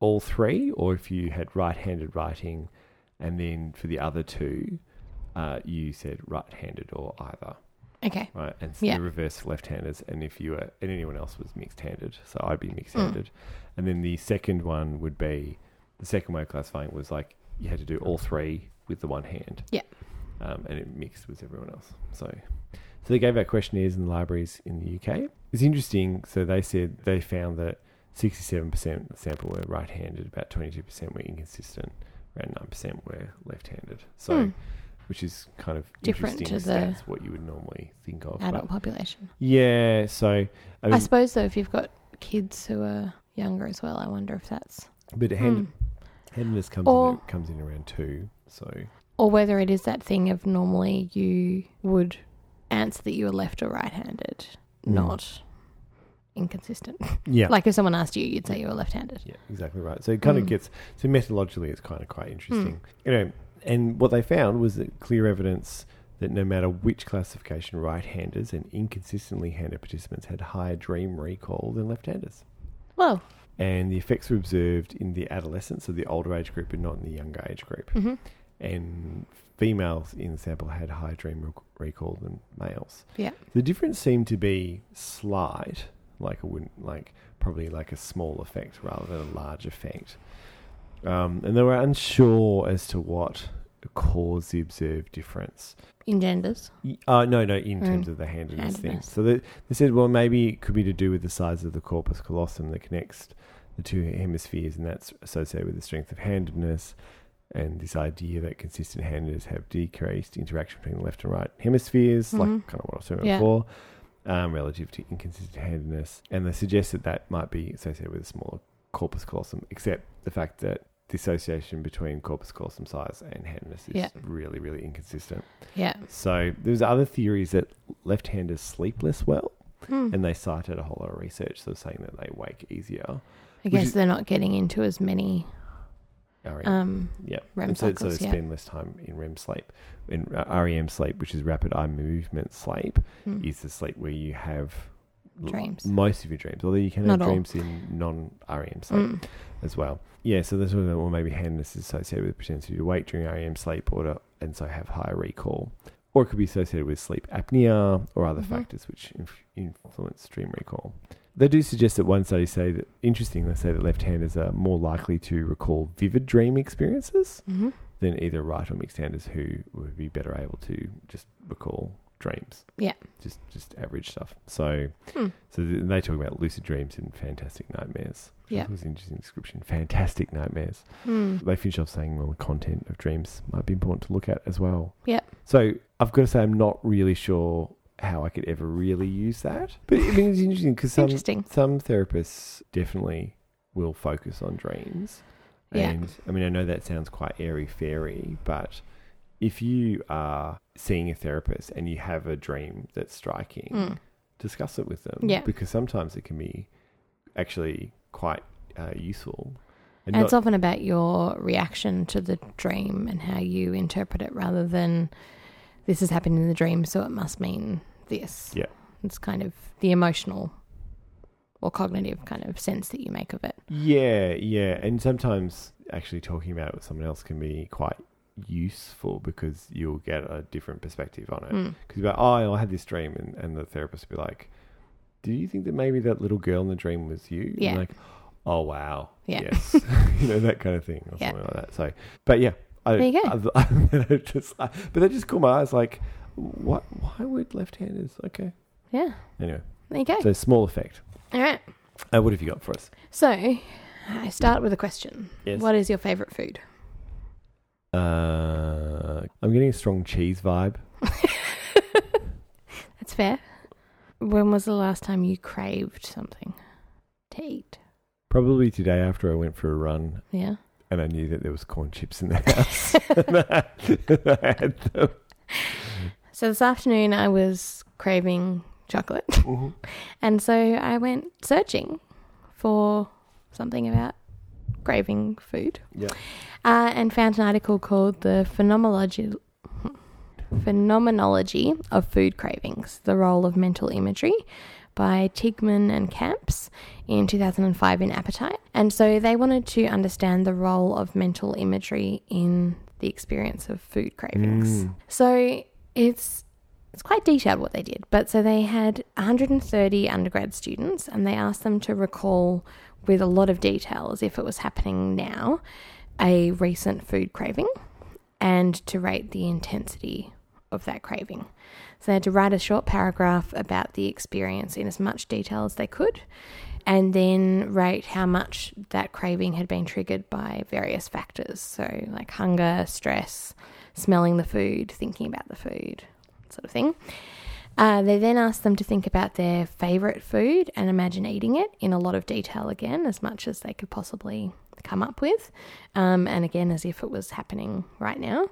all three, or if you had right-handed writing, and then for the other two, uh, you said right-handed or either, okay. right? And so Yeah. the reverse left-handers, and if you were and anyone else was mixed-handed, so I'd be mixed-handed, and then the second one would be the second way of classifying was like you had to do all three with the one hand. Yeah. Um, and it mixed with everyone else. So, so they gave out questionnaires in the libraries in the UK. It's interesting. So they said they found that 67% of the sample were right-handed, about 22% were inconsistent, around 9% were left-handed. So, Hmm. which is kind of Different interesting to the what you would normally think of. Adult But population. yeah. So, I I, suppose though, if you've got kids who are younger as well, I wonder if that's but hand, Hmm. handedness comes Or- in, comes in around two. So or whether it is that thing of normally you would answer that you were left or right-handed, Mm. not inconsistent. yeah, Like if someone asked you, you'd say you were left-handed. Yeah, exactly right. So it kind of Mm. gets so methodologically, it's kind of quite interesting. You know, and what they found was that clear evidence that no matter which classification, right-handers and inconsistently handed participants had higher dream recall than left-handers. Well, And the effects were observed in the adolescents of the older age group and not in the younger age group. hmm And females in the sample had higher dream recall than males. Yeah. The difference seemed to be slight, like a wouldn't like probably like a small effect rather than a large effect. Um, and they were unsure as to what caused the observed difference. in genders. Uh, no, no, in Mm. terms of the handedness thing. So they, they said, well, maybe it could be to do with the size of the corpus callosum that connects the two hemispheres, and that's associated with the strength of handedness. And this idea that consistent handers have decreased interaction between the left and right hemispheres, like Mhm. kind of what I was talking Yeah. before, um, relative to inconsistent handedness. And they suggest that that might be associated with a smaller corpus callosum, except the fact that the association between corpus callosum size and handedness is Yeah. really, really inconsistent. Yeah. So there's other theories that left-handers sleep less well, Hmm. and they cited a whole lot of research, so saying that they wake easier. I guess is- they're not getting into as many REM. Um, yeah. REM so, so cycles, they yeah. spend less time in REM sleep. In uh, REM sleep, which is rapid eye movement sleep, mm. is the sleep where you have l- Dreams. most of your dreams. Although you can Not have all. dreams in non REM sleep Mm. as well. Yeah, so this what or maybe handness is associated with propensity to wake during REM sleep or to, and so have higher recall. Or it could be associated with sleep apnea or other Mhm. factors which inf- influence dream recall. They do suggest that one study say that interesting. They say that left-handers are more likely to recall vivid dream experiences Mhm. than either right or mixed-handers who would be better able to just recall dreams. Yeah. just just average stuff. So, Hmm. so they talk about lucid dreams and fantastic nightmares. Yeah. was an interesting description. Fantastic nightmares. Mm. They finish off saying, well, the content of dreams might be important to look at as well. Yeah. So I've got to say, I'm not really sure how I could ever really use that. But I mean, it's interesting because some Interesting. some therapists definitely will focus on dreams. Yeah. And I mean, I know that sounds quite airy fairy, but if you are seeing a therapist and you have a dream that's striking, Mm. discuss it with them. Yeah. Because sometimes it can be actually quite uh, useful. And it's often about your reaction to the dream and how you interpret it rather than this has happened in the dream, so it must mean this. Yeah. It's kind of the emotional or cognitive kind of sense that you make of it. Yeah, yeah. And sometimes actually talking about it with someone else can be quite useful because you'll get a different perspective on it. Mm. Because you're like, oh, I had this dream, and, and the therapist will be like, do you think that maybe that little girl in the dream was you? And Yeah. like, oh, wow. Yeah. Yes. you know, that kind of thing or Yeah. something like that. So, but yeah. I, There you go. I, I, just, I, but that just caught my eyes like, what? why would left-handers? Okay. Yeah. Anyway, There you go. so small effect. All right. Uh, what have you got for us? So I start with a question. Yes. What is your favorite food? Uh, I'm getting a strong cheese vibe. That's fair. When was the last time you craved something to eat? Probably today after I went for a run Yeah. and I knew that there was corn chips in the house. and I, I had them. So this afternoon I was craving chocolate. And so I went searching for something about craving food Yeah. uh, and found an article called The Phenomenology, Phenomenology of Food Cravings The Role of Mental Imagery by Tiggemann and Kemps in 2005 in Appetite. And so they wanted to understand the role of mental imagery in the experience of food cravings. Mm. So it's it's quite detailed what they did. But so they had 130 undergrad students and they asked them to recall with a lot of detail as if it was happening now a recent food craving and to rate the intensity of that craving. So they had to write a short paragraph about the experience in as much detail as they could and then rate how much that craving had been triggered by various factors. So, like hunger, stress, smelling the food, thinking about the food, sort of thing. Uh, they then asked them to think about their favourite food and imagine eating it in a lot of detail again, as much as they could possibly come up with, um, and again, as if it was happening right now,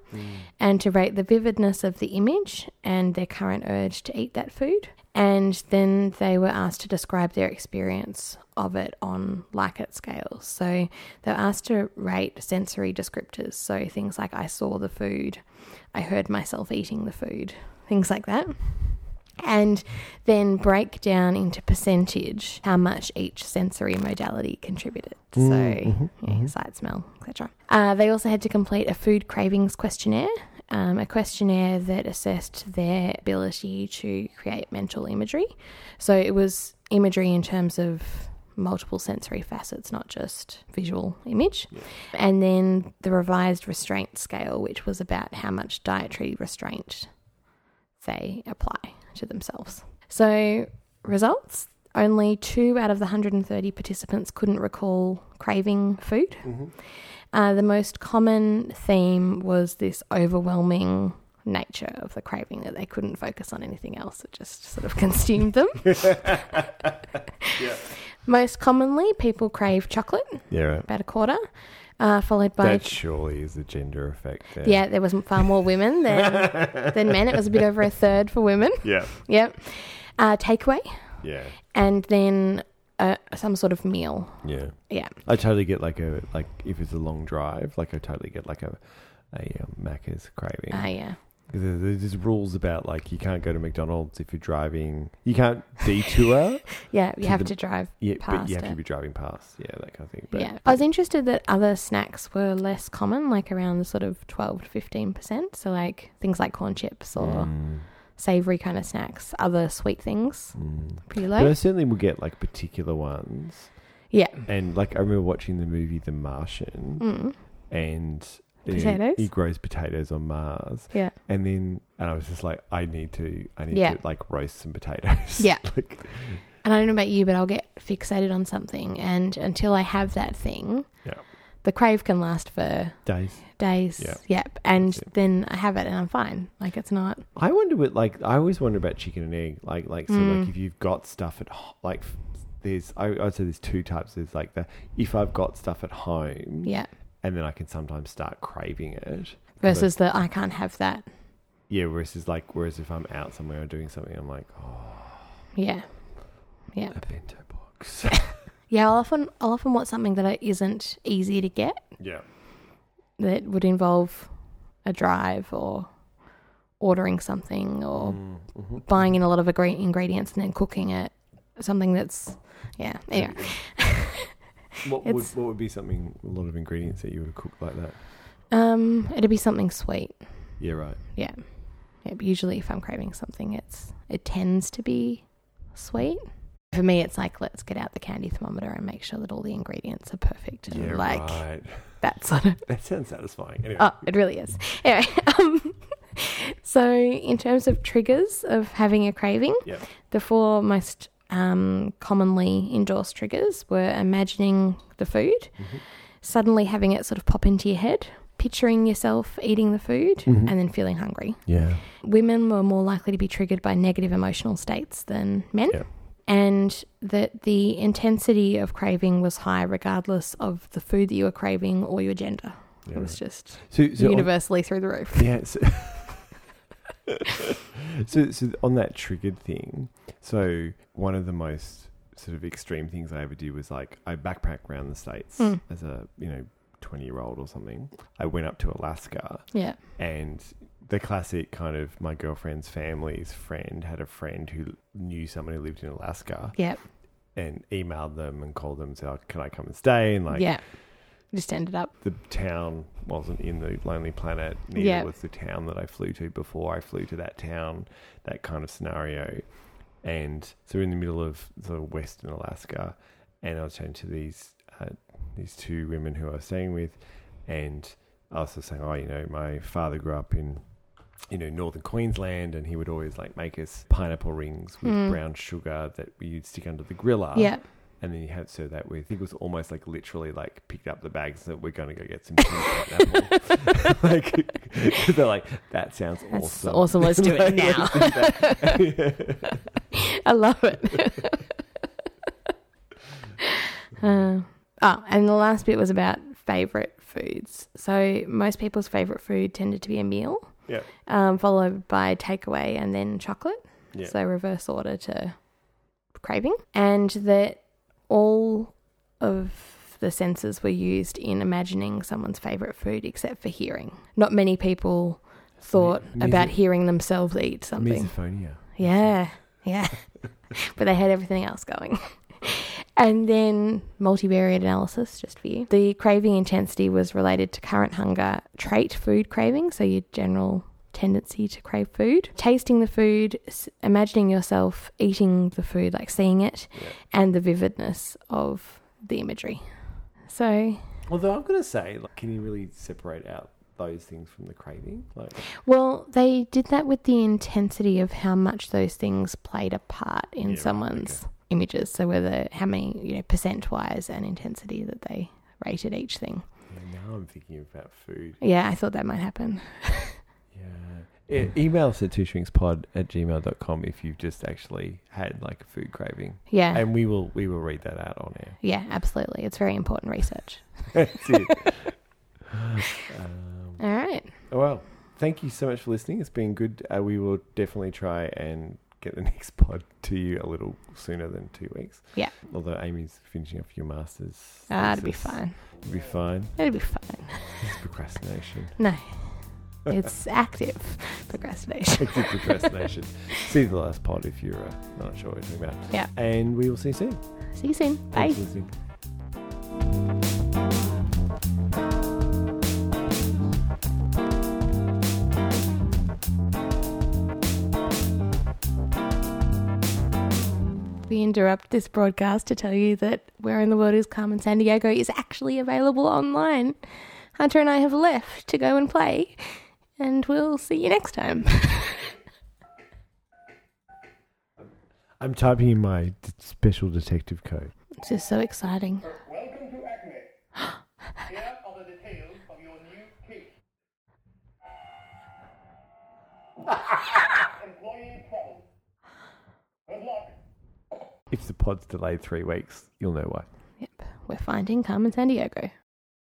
and to rate the vividness of the image and their current urge to eat that food. And then they were asked to describe their experience of it on Likert scales. So they were asked to rate sensory descriptors. So things like I saw the food, I heard myself eating the food, things like that. And then break down into percentage how much each sensory modality contributed. So, mhm, yeah, mhm. sight, smell, etc. Uh, they also had to complete a food cravings questionnaire, um, a questionnaire that assessed their ability to create mental imagery. So it was imagery in terms of multiple sensory facets, not just visual image. And then the revised restraint scale, which was about how much dietary restraint they apply to themselves. So, results only two out of the 130 participants couldn't recall craving food. Uh, the most common theme was this overwhelming nature of the craving that they couldn't focus on anything else. It just sort of consumed them. Most commonly, people crave chocolate, Yeah, right. about a quarter, uh, followed by. That surely is a gender effect there. yeah, there was far more women than, than men. It was a bit over a third for women. Yeah. Yep. Uh, takeaway. Yeah. And then a, some sort of meal. Yeah. Yeah. I totally get like a like if it's a long drive, like I totally get like a a um, Macca's craving. Ah, yeah. There's rules about like you can't go to McDonald's if you're driving. You can't detour. Yeah, you To have the- to drive. yeah, but you have to be driving past. Yeah, that kind of thing. But, yeah. I was interested that other snacks were less common, like around the sort of 12 to 15%. So, like things like corn chips or Mm, savory kind of snacks, other sweet things, mm. pretty But I low. certainly will get like particular ones. Yeah. And like I remember watching the movie The Martian, Mm. and Potatoes? he grows potatoes on Mars, Yeah. and then and I was just like, I need to, I need Yeah. to like roast some potatoes. Yeah. like, And I don't know about you, but I'll get fixated on something. And until I have that thing, Yeah. the crave can last for days. days. Yeah. Yep. And then I have it and I'm fine. Like it's not. I wonder what like I always wonder about chicken and egg. Like like so Mm. like if you've got stuff at ho- like there's I I'd say there's two types. There's like the if I've got stuff at home, Yeah. And then I can sometimes start craving it. Versus the I can't have that. Yeah, versus like whereas if I'm out somewhere or doing something, I'm like, oh, Yeah. Yeah. a bento box. Yeah. I'll often I'll often want something that isn't easy to get. yeah, that would involve a drive or ordering something or Mm, mhm. buying in a lot of ingredients and then cooking it. Something that's yeah. Anyway, What would what would be something a lot of ingredients that you would cooked like that? um, it'd be something sweet. Yeah, right. Yeah. yeah. Usually, if I'm craving something, it's it tends to be sweet. For me, it's like let's get out the candy thermometer and make sure that all the ingredients are perfect. And Yeah, like right. that sort of That sounds satisfying. Anyway, Oh, it really is. Anyway, um, so in terms of triggers of having a craving, Yeah. the four most um, commonly endorsed triggers were imagining the food, Mhm. suddenly having it sort of pop into your head, picturing yourself eating the food, Mhm. and then feeling hungry. yeah, Women were more likely to be triggered by negative emotional states than men. Yeah. And that the intensity of craving was high regardless of the food that you were craving or your gender. yeah. It was right. just So, so on- universally through the roof. Yeah. So, so, so on that triggered thing, so one of the most sort of extreme things I ever did was like I backpacked around the states Mm. as a you know twenty year old or something. I went up to Alaska Yeah. and the classic kind of my girlfriend's family's friend had a friend who knew someone who lived in Alaska Yeah. and emailed them and called them and said, oh, "Can I come and stay?" And like yeah. Just ended up. the town wasn't in the Lonely Planet. Neither Yeah. was the town that I flew to before I flew to that town. That kind of scenario, and so we're in the middle of sort of Western Alaska, and I was chatting to these uh, these two women who I was staying with, and I was just saying, oh, you know, my father grew up in. You know, northern Queensland, and he would always like make us pineapple rings with Mm. brown sugar that you'd stick under the griller yeah. And then you had to serve that with. It was almost like literally like picked up the bags that we're going to go get some pineapple. like they're like that sounds That's awesome. awesome. Let's do it now. let's do that. I love it. uh, oh, and the last bit was about favorite foods. So most people's favorite food tended to be a meal, yeah, um, followed by takeaway and then chocolate. yeah, So reverse order to craving, and that all of the senses were used in imagining someone's favorite food, except for hearing. Not many people thought Mis- about hearing themselves eat something. misophonia. Yeah, yeah. but they had everything else going. And then multivariate analysis, just for you. The craving intensity was related to current hunger, trait food craving, so your general tendency to crave food, tasting the food, imagining yourself eating the food, like seeing it, Yeah. and the vividness of the imagery. So, Although I'm going to say, like, can you really separate out those things from the craving? Like, well, they did that with the intensity of how much those things played a part in Yeah, someone's images. So whether how many, you know, percent wise and intensity that they rated each thing. yeah, now I'm thinking about food. Yeah, I thought that might happen. Yeah. E- email us at twoshrinkspod at gmail.com if you've just actually had like a food craving. Yeah. And we will we will read that out on air. yeah, absolutely. It's very important research. That's it. um, All right. well, thank you so much for listening. It's been good. Uh, we will definitely try and get the next pod to you a little sooner than two weeks. Yeah. Although Amy's finishing off your masters. Ah, it'll be fine. It'll be fine. It'll be fine. It's procrastination. No, it's active procrastination. Active procrastination. see the last pod if you're uh, not sure what we're talking about. Yeah. And we will see you soon. See you soon. Bye. Thanks for listening. We interrupt this broadcast to tell you that Where in the World is Carmen Sandiego is actually available online. Hunter and I have left to go and play, and we'll see you next time. I'm typing in my d- special detective code. this is so exciting. Welcome to Acme. Here are the details of your new case. Employee problem. Good luck. If the pod's delayed three weeks, you'll know why. Yep, we're finding Carmen Sandiego.